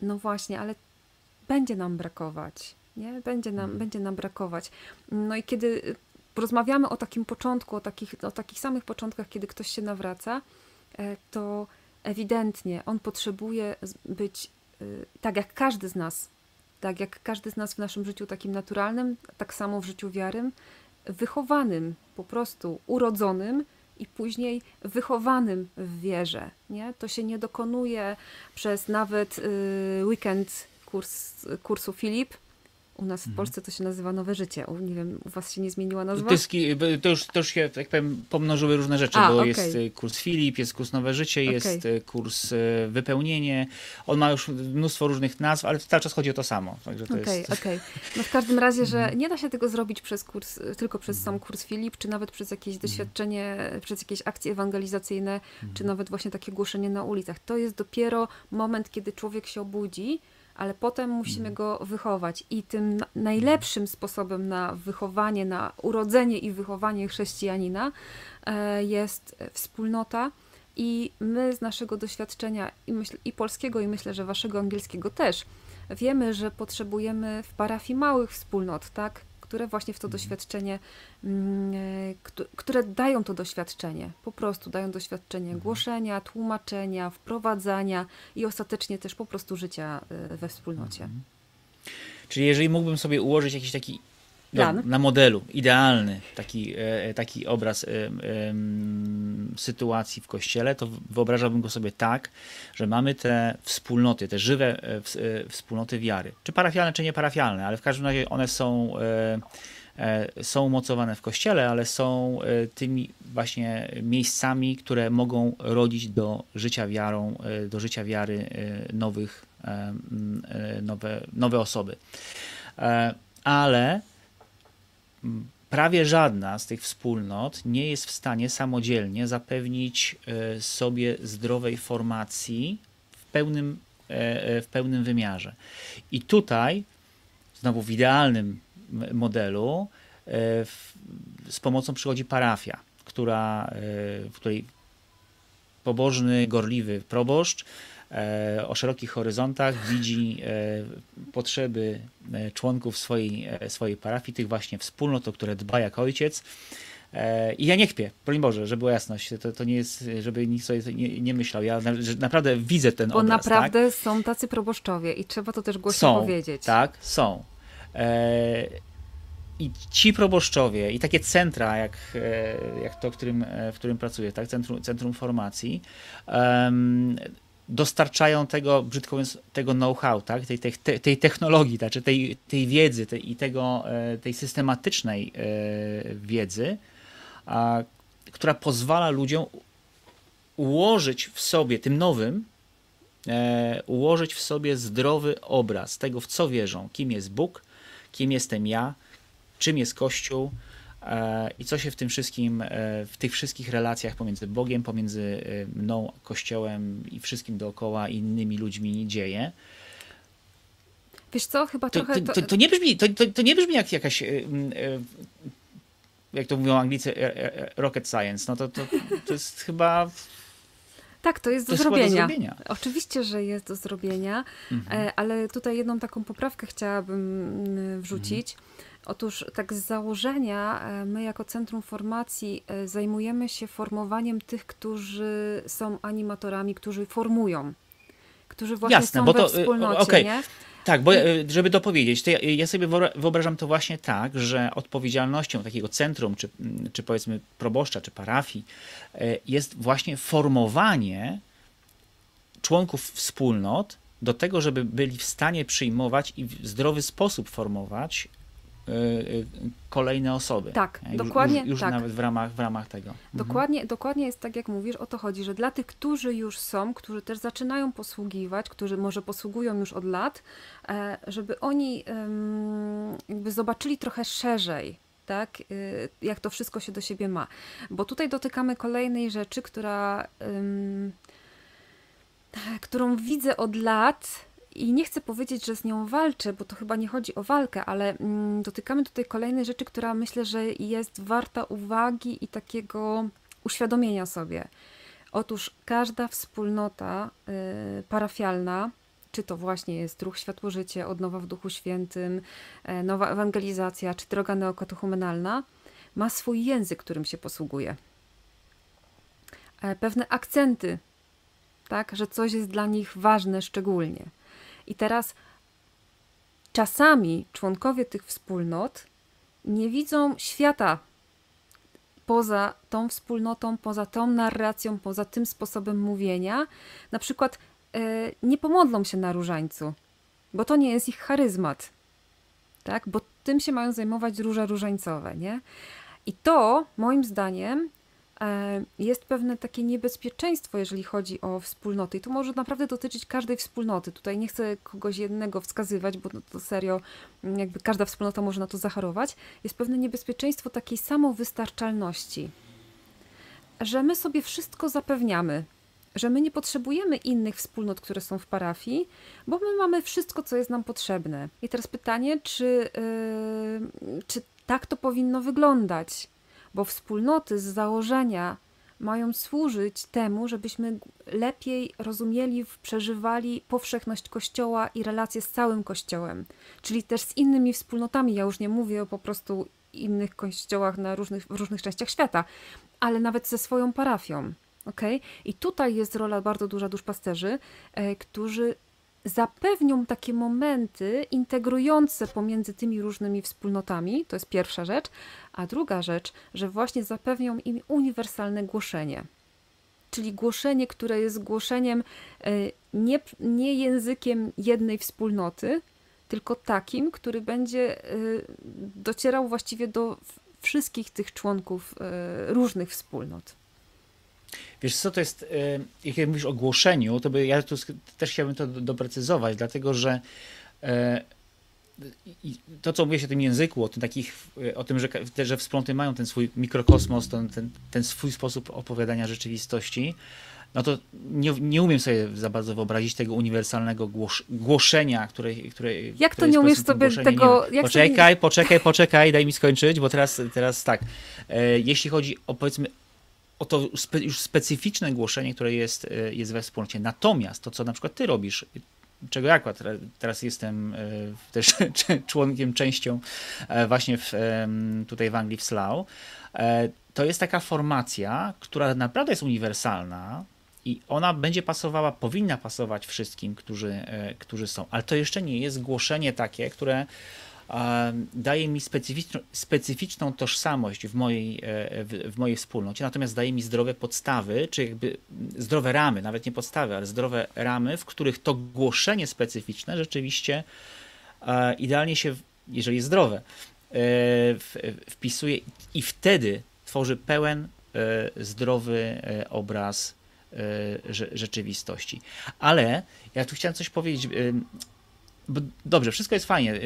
S2: No właśnie, ale będzie nam brakować nie? Będzie nam, mhm. będzie nam brakować. No i kiedy rozmawiamy o takim początku, o takich, o takich samych początkach, kiedy ktoś się nawraca, e, to ewidentnie on potrzebuje być y, tak jak każdy z nas, tak jak każdy z nas w naszym życiu takim naturalnym, tak samo w życiu wiarym, wychowanym, po prostu urodzonym i później wychowanym w wierze. Nie? To się nie dokonuje przez nawet y, weekend kurs, kursu Filip, u nas w mhm. Polsce to się nazywa Nowe Życie. U, nie wiem, u was się nie zmieniła nazwa?
S1: To, jest, to, już, to już się, tak powiem, pomnożyły różne rzeczy, A, bo okay. jest y, kurs Filip, jest kurs Nowe Życie, jest y, kurs y, Wypełnienie. On ma już mnóstwo różnych nazw, ale cały czas chodzi o to samo. Okej, [LAUGHS]
S2: okej. Okay, jest... okay. No w każdym razie, że mhm. nie da się tego zrobić przez kurs, tylko przez sam kurs Filip, czy nawet przez jakieś mhm. doświadczenie, przez jakieś akcje ewangelizacyjne, czy nawet właśnie takie głoszenie na ulicach. To jest dopiero moment, kiedy człowiek się obudzi ale potem musimy mhm. go wychować. I tym najlepszym sposobem na wychowanie, na urodzenie i wychowanie chrześcijanina e, jest wspólnota. I my z naszego doświadczenia i, myśl, i polskiego, i myślę, że waszego angielskiego też, wiemy, że potrzebujemy w parafii małych wspólnot, tak? Które właśnie w to mhm. doświadczenie, mm, e, które dają to doświadczenie, po prostu dają doświadczenie mhm. głoszenia, tłumaczenia, wprowadzania i ostatecznie też po prostu życia e, we wspólnocie. Mhm.
S1: Czyli jeżeli mógłbym sobie ułożyć jakiś taki no, na modelu, idealny taki, e, taki obraz sytuacji w kościele, to wyobrażałbym go sobie tak, że mamy te wspólnoty, te żywe e, e, wspólnoty wiary, czy parafialne, czy nieparafialne, ale w każdym razie one są, są umocowane w kościele, ale są tymi właśnie miejscami, które mogą rodzić do życia wiarą, do życia wiary nowych, nowe, nowe osoby. Ale prawie żadna z tych wspólnot nie jest w stanie samodzielnie zapewnić e, sobie zdrowej formacji w pełnym, e, e, w pełnym wymiarze. I tutaj, znowu w idealnym modelu, z pomocą przychodzi parafia, która, w której pobożny, gorliwy proboszcz o szerokich horyzontach, widzi e, potrzeby e, członków swojej, swojej parafii, tych właśnie wspólnot, o które dba jak ojciec. I ja nie kpię, broń Boże, żeby była jasność, to, to nie jest, żeby nikt sobie nie, nie myślał. Ja na, naprawdę widzę ten
S2: Bo
S1: obraz.
S2: Bo naprawdę tak? są tacy proboszczowie i trzeba to też głośno
S1: są,
S2: powiedzieć.
S1: Tak, są. E, I ci proboszczowie, i takie centra, jak, jak to, w którym, w którym pracuję, tak? centrum, centrum formacji, um, dostarczają tego, brzydko mówiąc, tego know-how, tak? tej, tej, tej technologii, tak? tej, tej wiedzy tej, i tego, e, tej systematycznej e, wiedzy, a, która pozwala ludziom ułożyć w sobie, tym nowym, e, ułożyć w sobie zdrowy obraz tego, w co wierzą, kim jest Bóg, kim jestem ja, czym jest Kościół, i co się w tym wszystkim, e, w tych wszystkich relacjach pomiędzy Bogiem, pomiędzy e, mną, Kościołem i wszystkim dookoła innymi ludźmi dzieje.
S2: Wiesz co, chyba
S1: to,
S2: trochę...
S1: To, to, to, nie brzmi, to, to, nie brzmi jak jakaś, jak to mówią Anglicy, rocket science. No to, to, to jest chyba...
S2: Tak, to jest do, to zrobienia. do zrobienia. Oczywiście, że jest do zrobienia, mhm. ale tutaj jedną taką poprawkę chciałabym mm, wrzucić. Mhm Otóż tak z założenia e, my jako Centrum Formacji e, zajmujemy się formowaniem tych, którzy są animatorami, którzy formują, którzy właśnie Jasne, są bo to, we wspólnocie, okay. nie?
S1: Tak, bo e, żeby dopowiedzieć, to ja, ja, sobie wyobrażam to właśnie tak, że odpowiedzialnością takiego centrum, czy, czy powiedzmy proboszcza, czy parafii, jest właśnie formowanie członków wspólnot do tego, żeby byli w stanie przyjmować i w zdrowy sposób formować kolejne osoby.
S2: Tak, już, dokładnie.
S1: Już, już
S2: tak.
S1: nawet w ramach, w ramach tego. Mhm.
S2: Dokładnie, mhm. dokładnie jest tak, jak mówisz, o to chodzi, że dla tych, którzy już są, którzy też zaczynają posługiwać, którzy może posługują już od lat, e, żeby oni jakby zobaczyli trochę szerzej, tak, y, jak to wszystko się do siebie ma. Bo tutaj dotykamy kolejnej rzeczy, która, którą widzę od lat i nie chcę powiedzieć, że z nią walczę, bo to chyba nie chodzi o walkę, ale mm, dotykamy tutaj kolejnej rzeczy, która myślę, że jest warta uwagi i takiego uświadomienia sobie. Otóż każda wspólnota y, parafialna, czy to właśnie jest Ruch Światło Życie, Odnowa w Duchu Świętym, y, Nowa Ewangelizacja, czy Droga Neokatechumenalna, ma swój język, którym się posługuje. E, pewne akcenty tak? Że coś jest dla nich ważne szczególnie. I teraz czasami członkowie tych wspólnot nie widzą świata poza tą wspólnotą, poza tą narracją, poza tym sposobem mówienia. Na przykład yy, nie pomodlą się na różańcu, bo to nie jest ich charyzmat. Tak? Bo tym się mają zajmować róże różańcowe, nie? I to, moim zdaniem, E, jest pewne takie niebezpieczeństwo, jeżeli chodzi o wspólnoty. I to może naprawdę dotyczyć każdej wspólnoty. Tutaj nie chcę kogoś jednego wskazywać, bo to serio, mm, jakby każda wspólnota może na to zachorować. Jest pewne niebezpieczeństwo takiej samowystarczalności, że my sobie wszystko zapewniamy, że my nie potrzebujemy innych wspólnot, które są w parafii, bo my mamy wszystko, co jest nam potrzebne. I teraz pytanie, czy, yy, czy tak to powinno wyglądać? Bo wspólnoty z założenia mają służyć temu, żebyśmy lepiej rozumieli, przeżywali powszechność Kościoła i relacje z całym Kościołem, czyli też z innymi wspólnotami. Ja już nie mówię o po prostu innych kościołach na różnych, w różnych częściach świata, ale nawet ze swoją parafią. Okay? I tutaj jest rola bardzo duża duszpasterzy, e, którzy zapewnią takie momenty integrujące pomiędzy tymi różnymi wspólnotami, to jest pierwsza rzecz, a druga rzecz, że właśnie zapewnią im uniwersalne głoszenie. Czyli głoszenie, które jest głoszeniem e, nie, nie językiem jednej wspólnoty, tylko takim, który będzie e, docierał właściwie do wszystkich tych członków e, różnych wspólnot.
S1: Wiesz co, to jest, e, jak mówisz o głoszeniu, to by, ja tu też chciałbym to doprecyzować, dlatego że e, to, co mówisz o tym języku, o tym, takich, e, o tym że, że wspólnoty mają ten swój mikrokosmos, ten, ten, ten swój sposób opowiadania rzeczywistości, no to nie, nie umiem sobie za bardzo wyobrazić tego uniwersalnego głos, głoszenia, które, które
S2: Jak to nie umiesz sobie tego...
S1: Jak poczekaj, poczekaj, poczekaj, daj mi skończyć, bo teraz, teraz tak. E, jeśli chodzi o powiedzmy o to spe, już specyficzne głoszenie, które jest, e, jest we wspólnocie. Natomiast to, co na przykład ty robisz, czego ja akurat teraz jestem e, też [LAUGHS] członkiem, częścią e, właśnie w, tutaj w Anglii, w Slough, to jest taka formacja, która naprawdę jest uniwersalna, i ona będzie pasowała, powinna pasować wszystkim, którzy, którzy są. Ale to jeszcze nie jest głoszenie takie, które daje mi specyficzną, tożsamość w mojej, e, w, w, mojej wspólnocie, natomiast daje mi zdrowe podstawy, czy jakby zdrowe ramy, nawet nie podstawy, ale zdrowe ramy, w których to głoszenie specyficzne rzeczywiście idealnie się, jeżeli jest zdrowe, e, wpisuje i wtedy tworzy pełen, e, zdrowy obraz rzeczywistości. Ale ja tu chciałem coś powiedzieć dobrze, wszystko jest fajnie.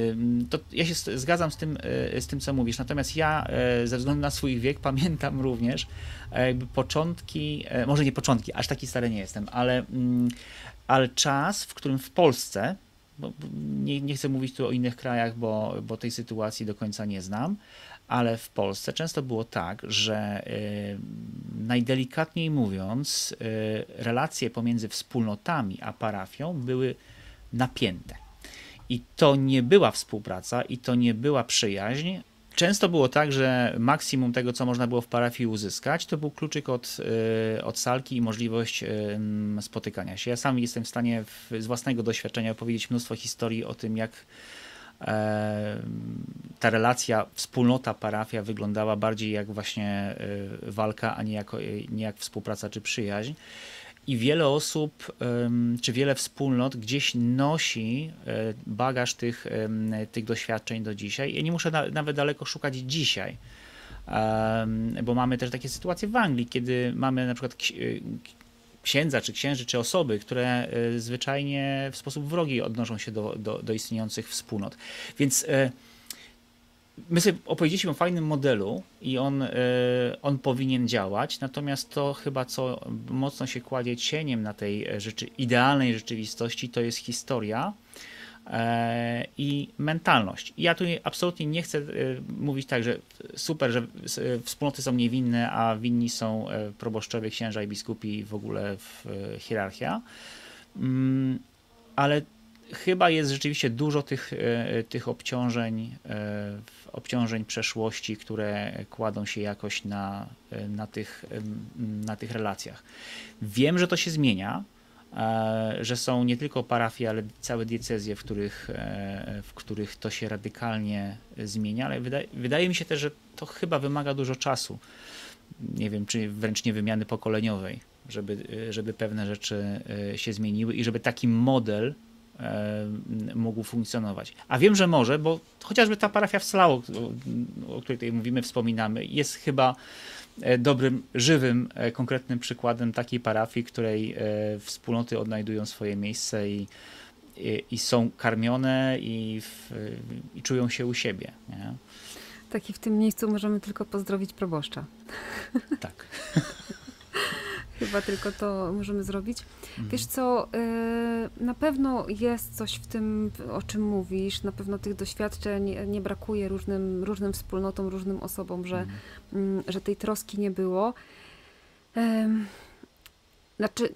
S1: To ja się zgadzam z tym, y, z tym, co mówisz. Natomiast ja y, ze względu na swój wiek pamiętam również e, jakby początki, e, może nie początki, aż taki stary nie jestem, ale, mm, ale czas, w którym w Polsce, nie, nie chcę mówić tu o innych krajach, bo, bo tej sytuacji do końca nie znam, ale w Polsce często było tak, że y, najdelikatniej mówiąc, relacje pomiędzy wspólnotami a parafią były napięte. I to nie była współpraca i to nie była przyjaźń. Często było tak, że maksimum tego, co można było w parafii uzyskać, to był kluczyk od, y, od salki i możliwość y, spotykania się. Ja sam jestem w stanie z własnego doświadczenia opowiedzieć mnóstwo historii o tym, jak e, ta relacja wspólnota, parafia wyglądała bardziej jak właśnie walka, a nie, jako, nie jak współpraca czy przyjaźń i wiele osób, czy wiele wspólnot gdzieś nosi e, bagaż tych, tych doświadczeń do dzisiaj. Ja nie muszę nawet daleko szukać dzisiaj, bo mamy też takie sytuacje w Anglii, kiedy mamy na przykład e, księdza, czy księży, czy osoby, które e, zwyczajnie w sposób wrogi odnoszą się do, do, do istniejących wspólnot. Więc my sobie opowiedzieliśmy o fajnym modelu i on, e, on powinien działać, natomiast to chyba co mocno się kładzie cieniem na tej rzeczy, idealnej rzeczywistości, to jest historia e, i mentalność. I ja tu absolutnie nie chcę e, mówić tak, że super, że wspólnoty są niewinne, a winni są proboszczowie, księża i biskupi w ogóle w hierarchia, mm, ale chyba jest rzeczywiście dużo tych, tych obciążeń obciążeń przeszłości, które kładą się jakoś na, na, tych, na tych relacjach. Wiem, że to się zmienia, że są nie tylko parafie, ale całe diecezje, w których, w których to się radykalnie zmienia, ale wydaje, wydaje mi się też, że to chyba wymaga dużo czasu. Nie wiem, czy wręcz nie wymiany pokoleniowej, żeby, żeby pewne rzeczy się zmieniły i żeby taki model E, mógł funkcjonować. A wiem, że może, bo chociażby ta parafia w Slough, o której tutaj mówimy, wspominamy, jest chyba e, dobrym, żywym, e, konkretnym przykładem takiej parafii, której wspólnoty odnajdują swoje miejsce i, i, i są karmione i, w, i, czują się u siebie. Nie?
S2: Tak i w tym miejscu możemy tylko pozdrowić proboszcza.
S1: Tak. [LAUGHS]
S2: Chyba tylko to możemy zrobić. Mhm. Wiesz co, y, na pewno jest coś w tym, o czym mówisz. Na pewno tych doświadczeń nie brakuje różnym, różnym wspólnotom, różnym osobom, że, mhm. Mm, że tej troski nie było. Znaczy,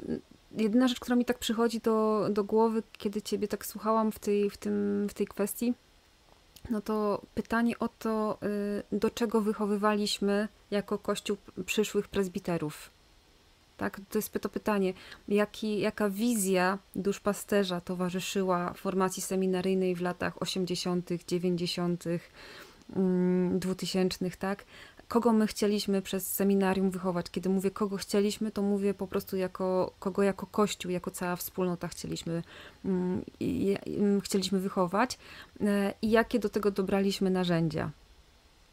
S2: jedyna rzecz, która mi tak przychodzi do, do głowy, kiedy ciebie tak słuchałam w tej, w tym, w tej kwestii, no to pytanie o to, y, do czego wychowywaliśmy jako Kościół przyszłych prezbiterów. Tak? To jest to pytanie, jaki, jaka wizja duszpasterza towarzyszyła formacji seminaryjnej w latach 80., 90., 2000, tak? Kogo my chcieliśmy przez seminarium wychować? Kiedy mówię kogo chcieliśmy, to mówię po prostu jako, kogo jako Kościół, jako cała wspólnota chcieliśmy, mm, mm, chcieliśmy wychować e, i jakie do tego dobraliśmy narzędzia.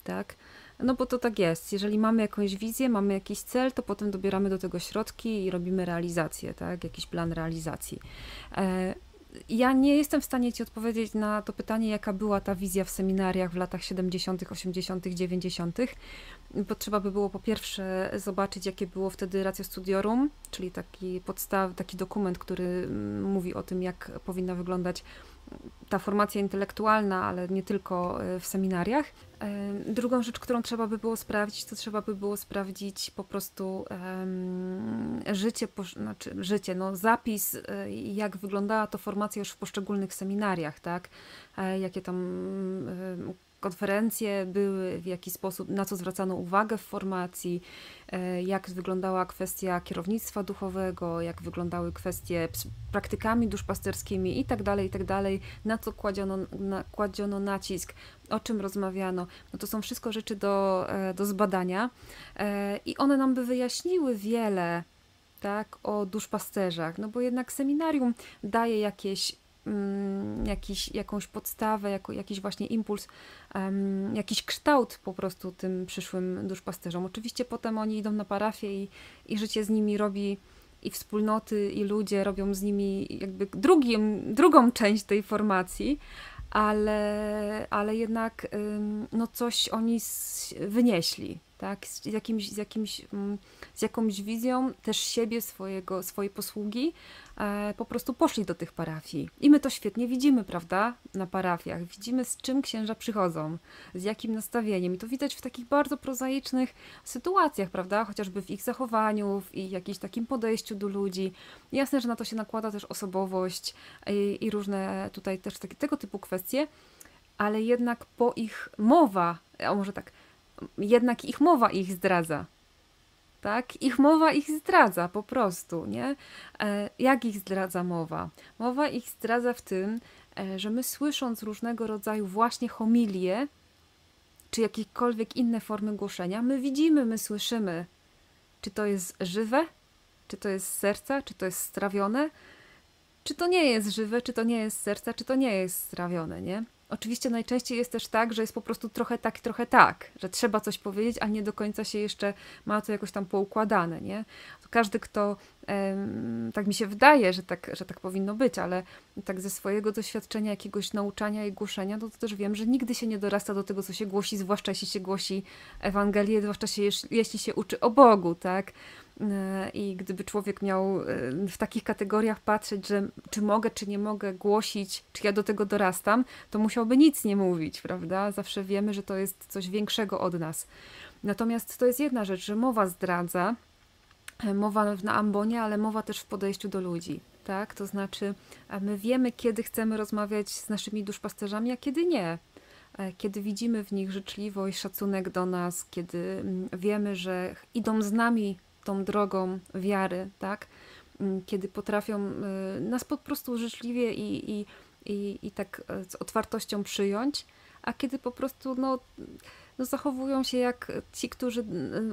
S2: Tak? No bo to tak jest. Jeżeli mamy jakąś wizję, mamy jakiś cel, to potem dobieramy do tego środki i robimy realizację, tak? Jakiś plan realizacji. E, ja nie jestem w stanie Ci odpowiedzieć na to pytanie, jaka była ta wizja w seminariach w latach 70., 80., 90., bo trzeba by było po pierwsze zobaczyć, jakie było wtedy ratio studiorum, czyli taki podstaw, taki dokument, który mm, mówi o tym, jak powinna wyglądać ta formacja intelektualna, ale nie tylko e, w seminariach. E, drugą rzecz, którą trzeba by było sprawdzić, to trzeba by było sprawdzić po prostu um, życie, po, znaczy życie, no zapis, e, jak wyglądała to formacja już w poszczególnych seminariach, tak? Jakie tam konferencje były, w jaki sposób, na co zwracano uwagę w formacji, e, jak wyglądała kwestia kierownictwa duchowego, jak wyglądały kwestie praktykami duszpasterskimi i tak dalej, i tak na co kładziono, na, kładziono nacisk, o czym rozmawiano. No to są wszystko rzeczy do, e, do zbadania e, i one nam by wyjaśniły wiele tak, o duszpasterzach, no bo jednak seminarium daje jakieś jakiś, jakąś podstawę, jako, jakiś właśnie impuls, jakiś kształt po prostu tym przyszłym duszpasterzom. Oczywiście potem oni idą na parafię i, i życie z nimi robi i wspólnoty, i ludzie robią z nimi jakby drugim, drugą część tej formacji, ale, ale jednak no coś oni wynieśli, tak? Z, jakimś, z, jakimś, mm, z jakąś wizją też siebie, swojego, swojej posługi, po prostu poszli do tych parafii. I my to świetnie widzimy, prawda? Na parafiach. Widzimy, z czym księża przychodzą, z jakim nastawieniem. I to widać w takich bardzo prozaicznych sytuacjach, prawda? Chociażby w ich zachowaniu, w ich jakimś takim podejściu do ludzi. Jasne, że na to się nakłada też osobowość i, i różne tutaj też takie, tego typu kwestie, ale jednak po ich mowa, a może tak, jednak ich mowa ich zdradza. Tak? Ich mowa ich zdradza po prostu, nie? E, jak ich zdradza mowa? Mowa ich zdradza w tym, e, że my słysząc różnego rodzaju właśnie homilie, czy jakiekolwiek inne formy głoszenia, my widzimy, my słyszymy, czy to jest żywe, czy to jest serca, czy to jest strawione, czy to nie jest żywe, czy to nie jest serca, czy to nie jest strawione, nie? Oczywiście najczęściej jest też tak, że jest po prostu trochę tak, trochę tak, że trzeba coś powiedzieć, a nie do końca się jeszcze ma to jakoś tam poukładane, nie? Każdy, kto, tak mi się wydaje, że tak, że tak powinno być, ale tak ze swojego doświadczenia jakiegoś nauczania i głoszenia, no to też wiem, że nigdy się nie dorasta do tego, co się głosi, zwłaszcza jeśli się głosi Ewangelię, zwłaszcza się, jeśli się uczy o Bogu, tak? E, I gdyby człowiek miał e, w takich kategoriach patrzeć, że czy mogę, czy nie mogę głosić, czy ja do tego dorastam, to musiałby nic nie mówić, prawda? Zawsze wiemy, że to jest coś większego od nas. Natomiast to jest jedna rzecz, że mowa zdradza, e, mowa na ambonie, ale mowa też w podejściu do ludzi. Tak? To znaczy, my wiemy, kiedy chcemy rozmawiać z naszymi duszpasterzami, a kiedy nie kiedy widzimy w nich życzliwość, szacunek do nas, kiedy mm, wiemy, że idą z nami tą drogą wiary, tak? kiedy potrafią nas po prostu życzliwie i, i, i, i tak z otwartością przyjąć, a kiedy po prostu no, no zachowują się jak ci, którzy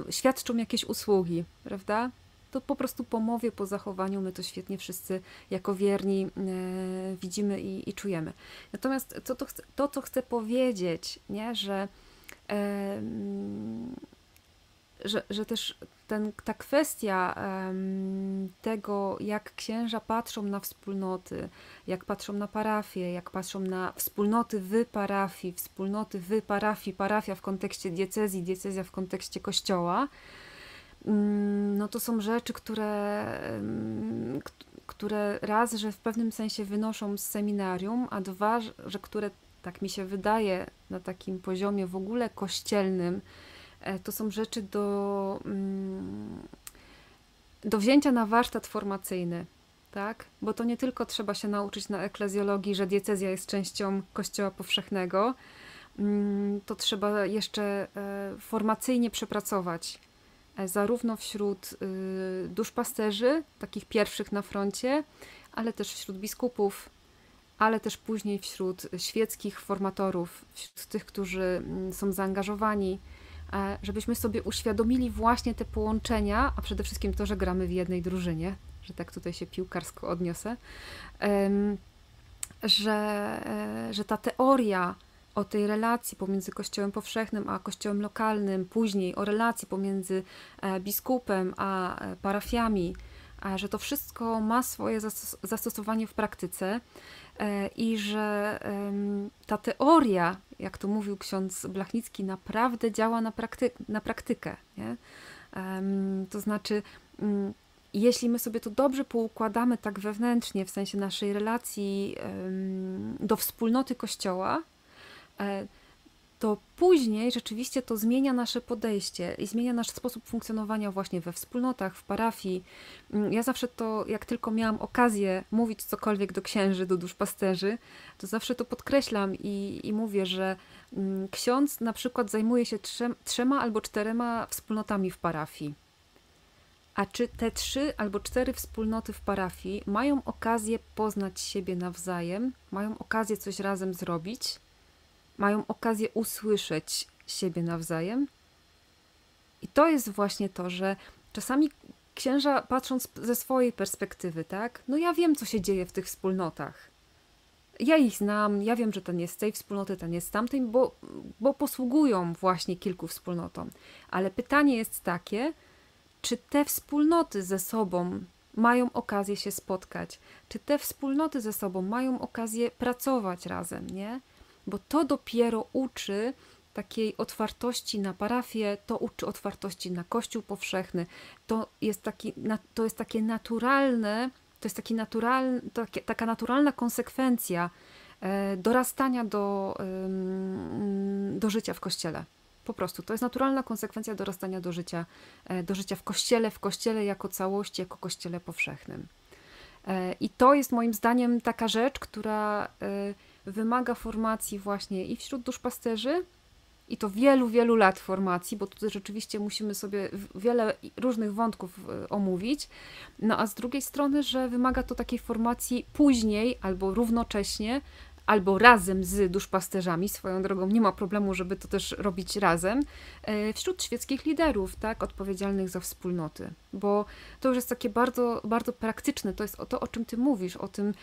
S2: świadczą jakieś usługi, prawda? To po prostu po mowie, po zachowaniu my to świetnie wszyscy jako wierni e, widzimy i, i, czujemy. Natomiast to, to, to, co chcę powiedzieć, nie, że, e, że, że też ten, ta kwestia um, tego, jak księża patrzą na wspólnoty, jak patrzą na parafie, jak patrzą na wspólnoty w parafii, wspólnoty w parafii, parafia w kontekście diecezji, diecezja w kontekście kościoła, um, no to są rzeczy, które, um, które raz, że w pewnym sensie wynoszą z seminarium, a dwa, że które, tak mi się wydaje, na takim poziomie w ogóle kościelnym, to są rzeczy do, mm, do wzięcia na warsztat formacyjny. Tak? Bo to nie tylko trzeba się nauczyć na eklezjologii, że diecezja jest częścią Kościoła Powszechnego, mm, to trzeba jeszcze e, formacyjnie przepracować e, zarówno wśród y, duszpasterzy, takich pierwszych na froncie, ale też wśród biskupów, ale też później wśród świeckich formatorów, wśród tych, którzy mm, są zaangażowani E, żebyśmy sobie uświadomili właśnie te połączenia, a przede wszystkim to, że gramy w jednej drużynie, że tak tutaj się piłkarsko odniosę, że, e, że ta teoria o tej relacji pomiędzy Kościołem powszechnym a Kościołem lokalnym, później o relacji pomiędzy e, biskupem a parafiami, że to wszystko ma swoje zastosowanie w praktyce i że ta teoria jak to mówił ksiądz Blachnicki, naprawdę działa na, prakty na praktykę. Nie? To znaczy, um, jeśli my sobie to dobrze poukładamy tak wewnętrznie, w sensie naszej relacji do wspólnoty Kościoła, e, to później rzeczywiście to zmienia nasze podejście i zmienia nasz sposób funkcjonowania właśnie we wspólnotach, w parafii. Mm, ja zawsze to, jak tylko miałam okazję mówić cokolwiek do księży, do duszpasterzy, to zawsze to podkreślam i, i mówię, że mm, ksiądz na przykład zajmuje się trzema, trzema albo czterema wspólnotami w parafii. A czy te trzy albo cztery wspólnoty w parafii mają okazję poznać siebie nawzajem, mają okazję coś razem zrobić? Mają okazję usłyszeć siebie nawzajem. I to jest właśnie to, że czasami księża patrząc ze swojej perspektywy, tak, no ja wiem, co się dzieje w tych wspólnotach. Ja ich znam, ja wiem, że ten jest z tej wspólnoty, ten jest z tamtej, bo, bo posługują właśnie kilku wspólnotom. Ale pytanie jest takie, czy te wspólnoty ze sobą mają okazję się spotkać? Czy te wspólnoty ze sobą mają okazję pracować razem, nie? Bo to dopiero uczy takiej otwartości na parafię, to uczy otwartości na Kościół powszechny. To jest, taki, to jest takie naturalne, to jest taki naturalny, takie, taka naturalna konsekwencja e, dorastania do, do życia w Kościele. Po prostu to jest naturalna konsekwencja dorastania do życia, e, do życia w Kościele, w Kościele jako całości, jako Kościele powszechnym. E, I to jest moim zdaniem taka rzecz, która wymaga formacji właśnie i wśród duszpasterzy, i to wielu, wielu lat formacji, bo tutaj rzeczywiście musimy sobie wiele różnych wątków e, omówić. No a z drugiej strony, że wymaga to takiej formacji później albo równocześnie, albo razem z duszpasterzami, swoją drogą nie ma problemu, żeby to też robić razem, e, wśród świeckich liderów, tak, odpowiedzialnych za wspólnoty, bo to już jest takie bardzo, bardzo praktyczne, to jest to, o czym ty mówisz, o tym,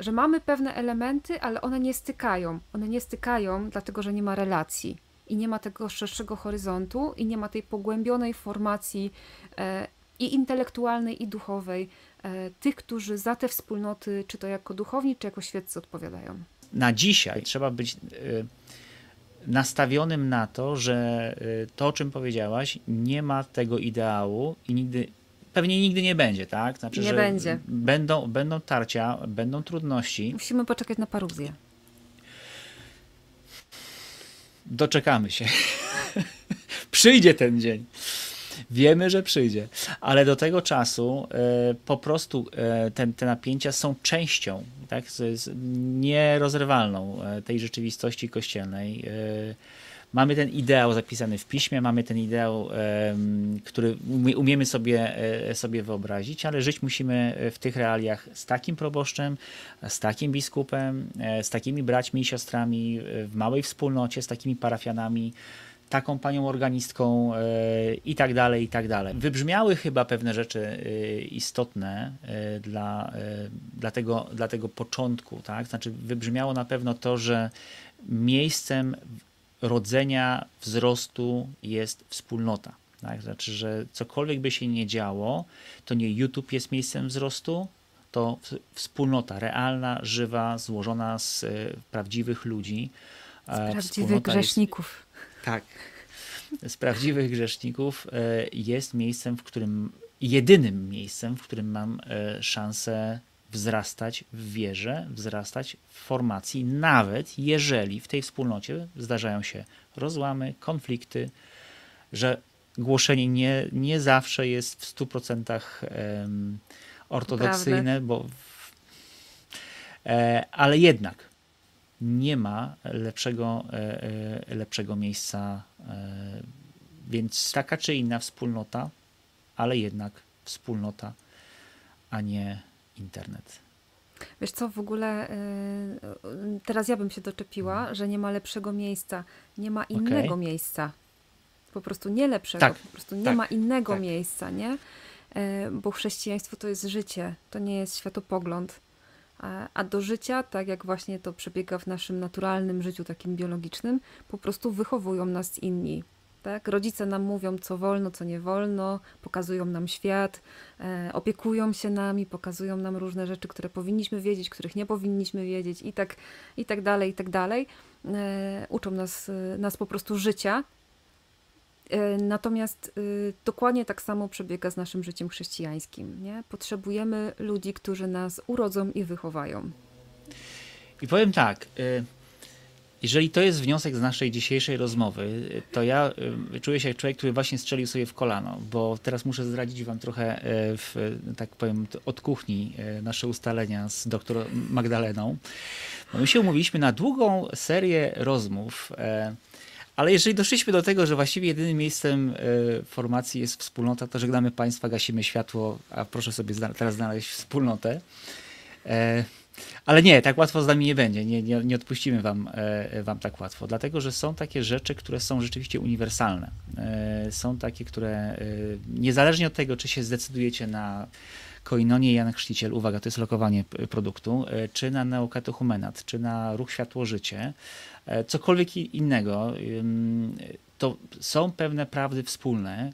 S2: że mamy pewne elementy, ale one nie stykają. One nie stykają, dlatego że nie ma relacji i nie ma tego szerszego horyzontu i nie ma tej pogłębionej formacji e, i intelektualnej, i duchowej e, tych, którzy za te wspólnoty, czy to jako duchowni, czy jako świeccy odpowiadają.
S1: Na dzisiaj trzeba być e, nastawionym na to, że e, to, o czym powiedziałaś, nie ma tego ideału i nigdy pewnie nigdy nie będzie, tak?
S2: Znaczy, nie będzie.
S1: Będą, będą tarcia, będą trudności.
S2: Musimy poczekać na paruzję.
S1: Doczekamy się. [LAUGHS] przyjdzie ten dzień. Wiemy, że przyjdzie, ale do tego czasu e, po prostu e, te, te napięcia są częścią, tak, z, z nierozerwalną e, tej rzeczywistości kościelnej. Mamy ten ideał zapisany w piśmie, mamy ten ideał, który umiemy sobie, e, sobie wyobrazić, ale żyć musimy w tych realiach z takim proboszczem, z takim biskupem, e, z takimi braćmi i siostrami w małej wspólnocie, z takimi parafianami, taką panią organistką e, i tak dalej, i tak dalej. Wybrzmiały chyba pewne rzeczy istotne dla, dla, tego, dla tego początku, tak? Znaczy wybrzmiało na pewno to, że miejscem rodzenia, wzrostu jest wspólnota. Tak? Znaczy, że cokolwiek by się nie działo, to nie YouTube jest miejscem wzrostu, to wspólnota realna, żywa, złożona z e, prawdziwych ludzi.
S2: Z prawdziwych grzeszników.
S1: Jest, tak. Z prawdziwych grzeszników e, jest miejscem, w którym, jedynym miejscem, w którym mam e, szansę wzrastać w wierze, wzrastać w formacji, nawet jeżeli w tej wspólnocie zdarzają się rozłamy, konflikty, że głoszenie nie, nie zawsze jest w 100% um, ortodoksyjne, bo e, ale jednak nie ma lepszego, e, e, lepszego miejsca, e, więc taka czy inna wspólnota, ale jednak wspólnota, a nie internet.
S2: Wiesz co, w ogóle y, y, teraz ja bym się doczepiła, mhm. że nie ma lepszego miejsca, nie ma innego okay. miejsca. Po prostu nie lepszego, tak, po prostu nie tak, ma innego tak. miejsca, nie? E, bo chrześcijaństwo to jest życie, to nie jest światopogląd. A do życia, tak jak właśnie to przebiega w naszym naturalnym życiu, takim biologicznym, po prostu wychowują nas inni. Tak? Rodzice nam mówią, co wolno, co nie wolno, pokazują nam świat, e, opiekują się nami, pokazują nam różne rzeczy, które powinniśmy wiedzieć, których nie powinniśmy wiedzieć i tak, i tak dalej, i tak dalej. E, uczą nas, e, nas po prostu życia. E, natomiast e, dokładnie tak samo przebiega z naszym życiem chrześcijańskim. Nie? Potrzebujemy ludzi, którzy nas urodzą i wychowają.
S1: I powiem tak, e, jeżeli to jest wniosek z naszej dzisiejszej rozmowy, to ja y, czuję się jak człowiek, który właśnie strzelił sobie w kolano, bo teraz muszę zdradzić wam trochę, e, w, tak powiem, od kuchni e, nasze ustalenia z doktor Magdaleną. My się umówiliśmy na długą serię rozmów, ale jeżeli doszliśmy do tego, że właściwie jedynym miejscem formacji jest wspólnota, to żegnamy Państwa, gasimy światło, a proszę sobie teraz znaleźć wspólnotę. Ale nie, tak łatwo z nami nie będzie. Nie, nie, nie odpuścimy wam, e, wam tak łatwo, dlatego że są takie rzeczy, które są rzeczywiście uniwersalne. E, są takie, które e, niezależnie od tego, czy się zdecydujecie na Koinonie Jan Chrzciciel, uwaga, to jest lokowanie produktu, czy na neokatochumenat, czy na ruch światło-życie, cokolwiek innego, to są pewne prawdy wspólne,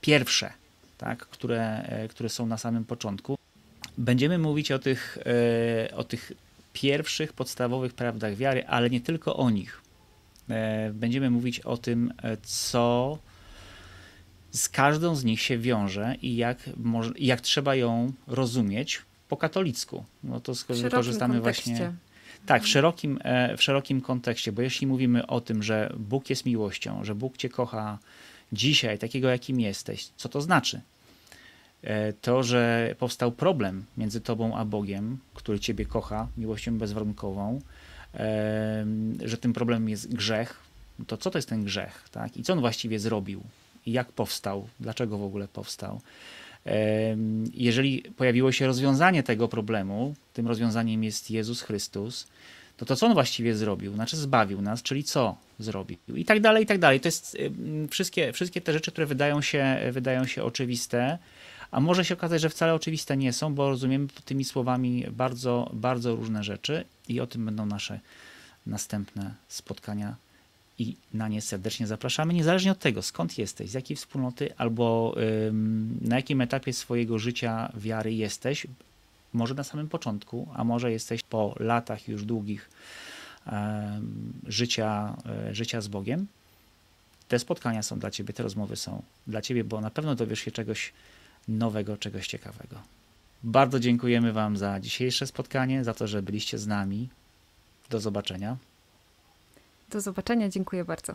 S1: pierwsze, tak, które, które są na samym początku. Będziemy mówić o tych, e, o tych pierwszych podstawowych prawdach wiary, ale nie tylko o nich. E, będziemy mówić o tym, e, co z każdą z nich się wiąże i jak, jak trzeba ją rozumieć po katolicku. No to korzystamy właśnie. Tak, w szerokim, w szerokim kontekście, bo jeśli mówimy o tym, że Bóg jest miłością, że Bóg Cię kocha dzisiaj, takiego jakim jesteś, co to znaczy? E, to, że powstał problem między tobą a Bogiem, który ciebie kocha miłością bezwarunkową, że tym problemem jest grzech, to co to jest ten grzech, tak? I co on właściwie zrobił? I jak powstał? Dlaczego w ogóle powstał? Jeżeli pojawiło się rozwiązanie tego problemu, tym rozwiązaniem jest Jezus Chrystus, to to co on właściwie zrobił? Znaczy zbawił nas, czyli co zrobił? I tak dalej, i tak dalej. To jest wszystkie, wszystkie te rzeczy, które wydają się, wydają się oczywiste, a może się okazać, że wcale oczywiste nie są, bo rozumiemy tymi słowami bardzo, bardzo różne rzeczy i o tym będą nasze następne spotkania i na nie serdecznie zapraszamy, niezależnie od tego, skąd jesteś, z jakiej wspólnoty albo ym, na jakim etapie swojego życia wiary jesteś. Może na samym początku, a może jesteś po latach już długich ym, życia, y, życia z Bogiem. Te spotkania są dla Ciebie, te rozmowy są dla Ciebie, bo na pewno dowiesz się czegoś nowego, czegoś ciekawego. Bardzo dziękujemy Wam za dzisiejsze spotkanie, za to, że byliście z nami. Do zobaczenia.
S2: Do zobaczenia, dziękuję bardzo.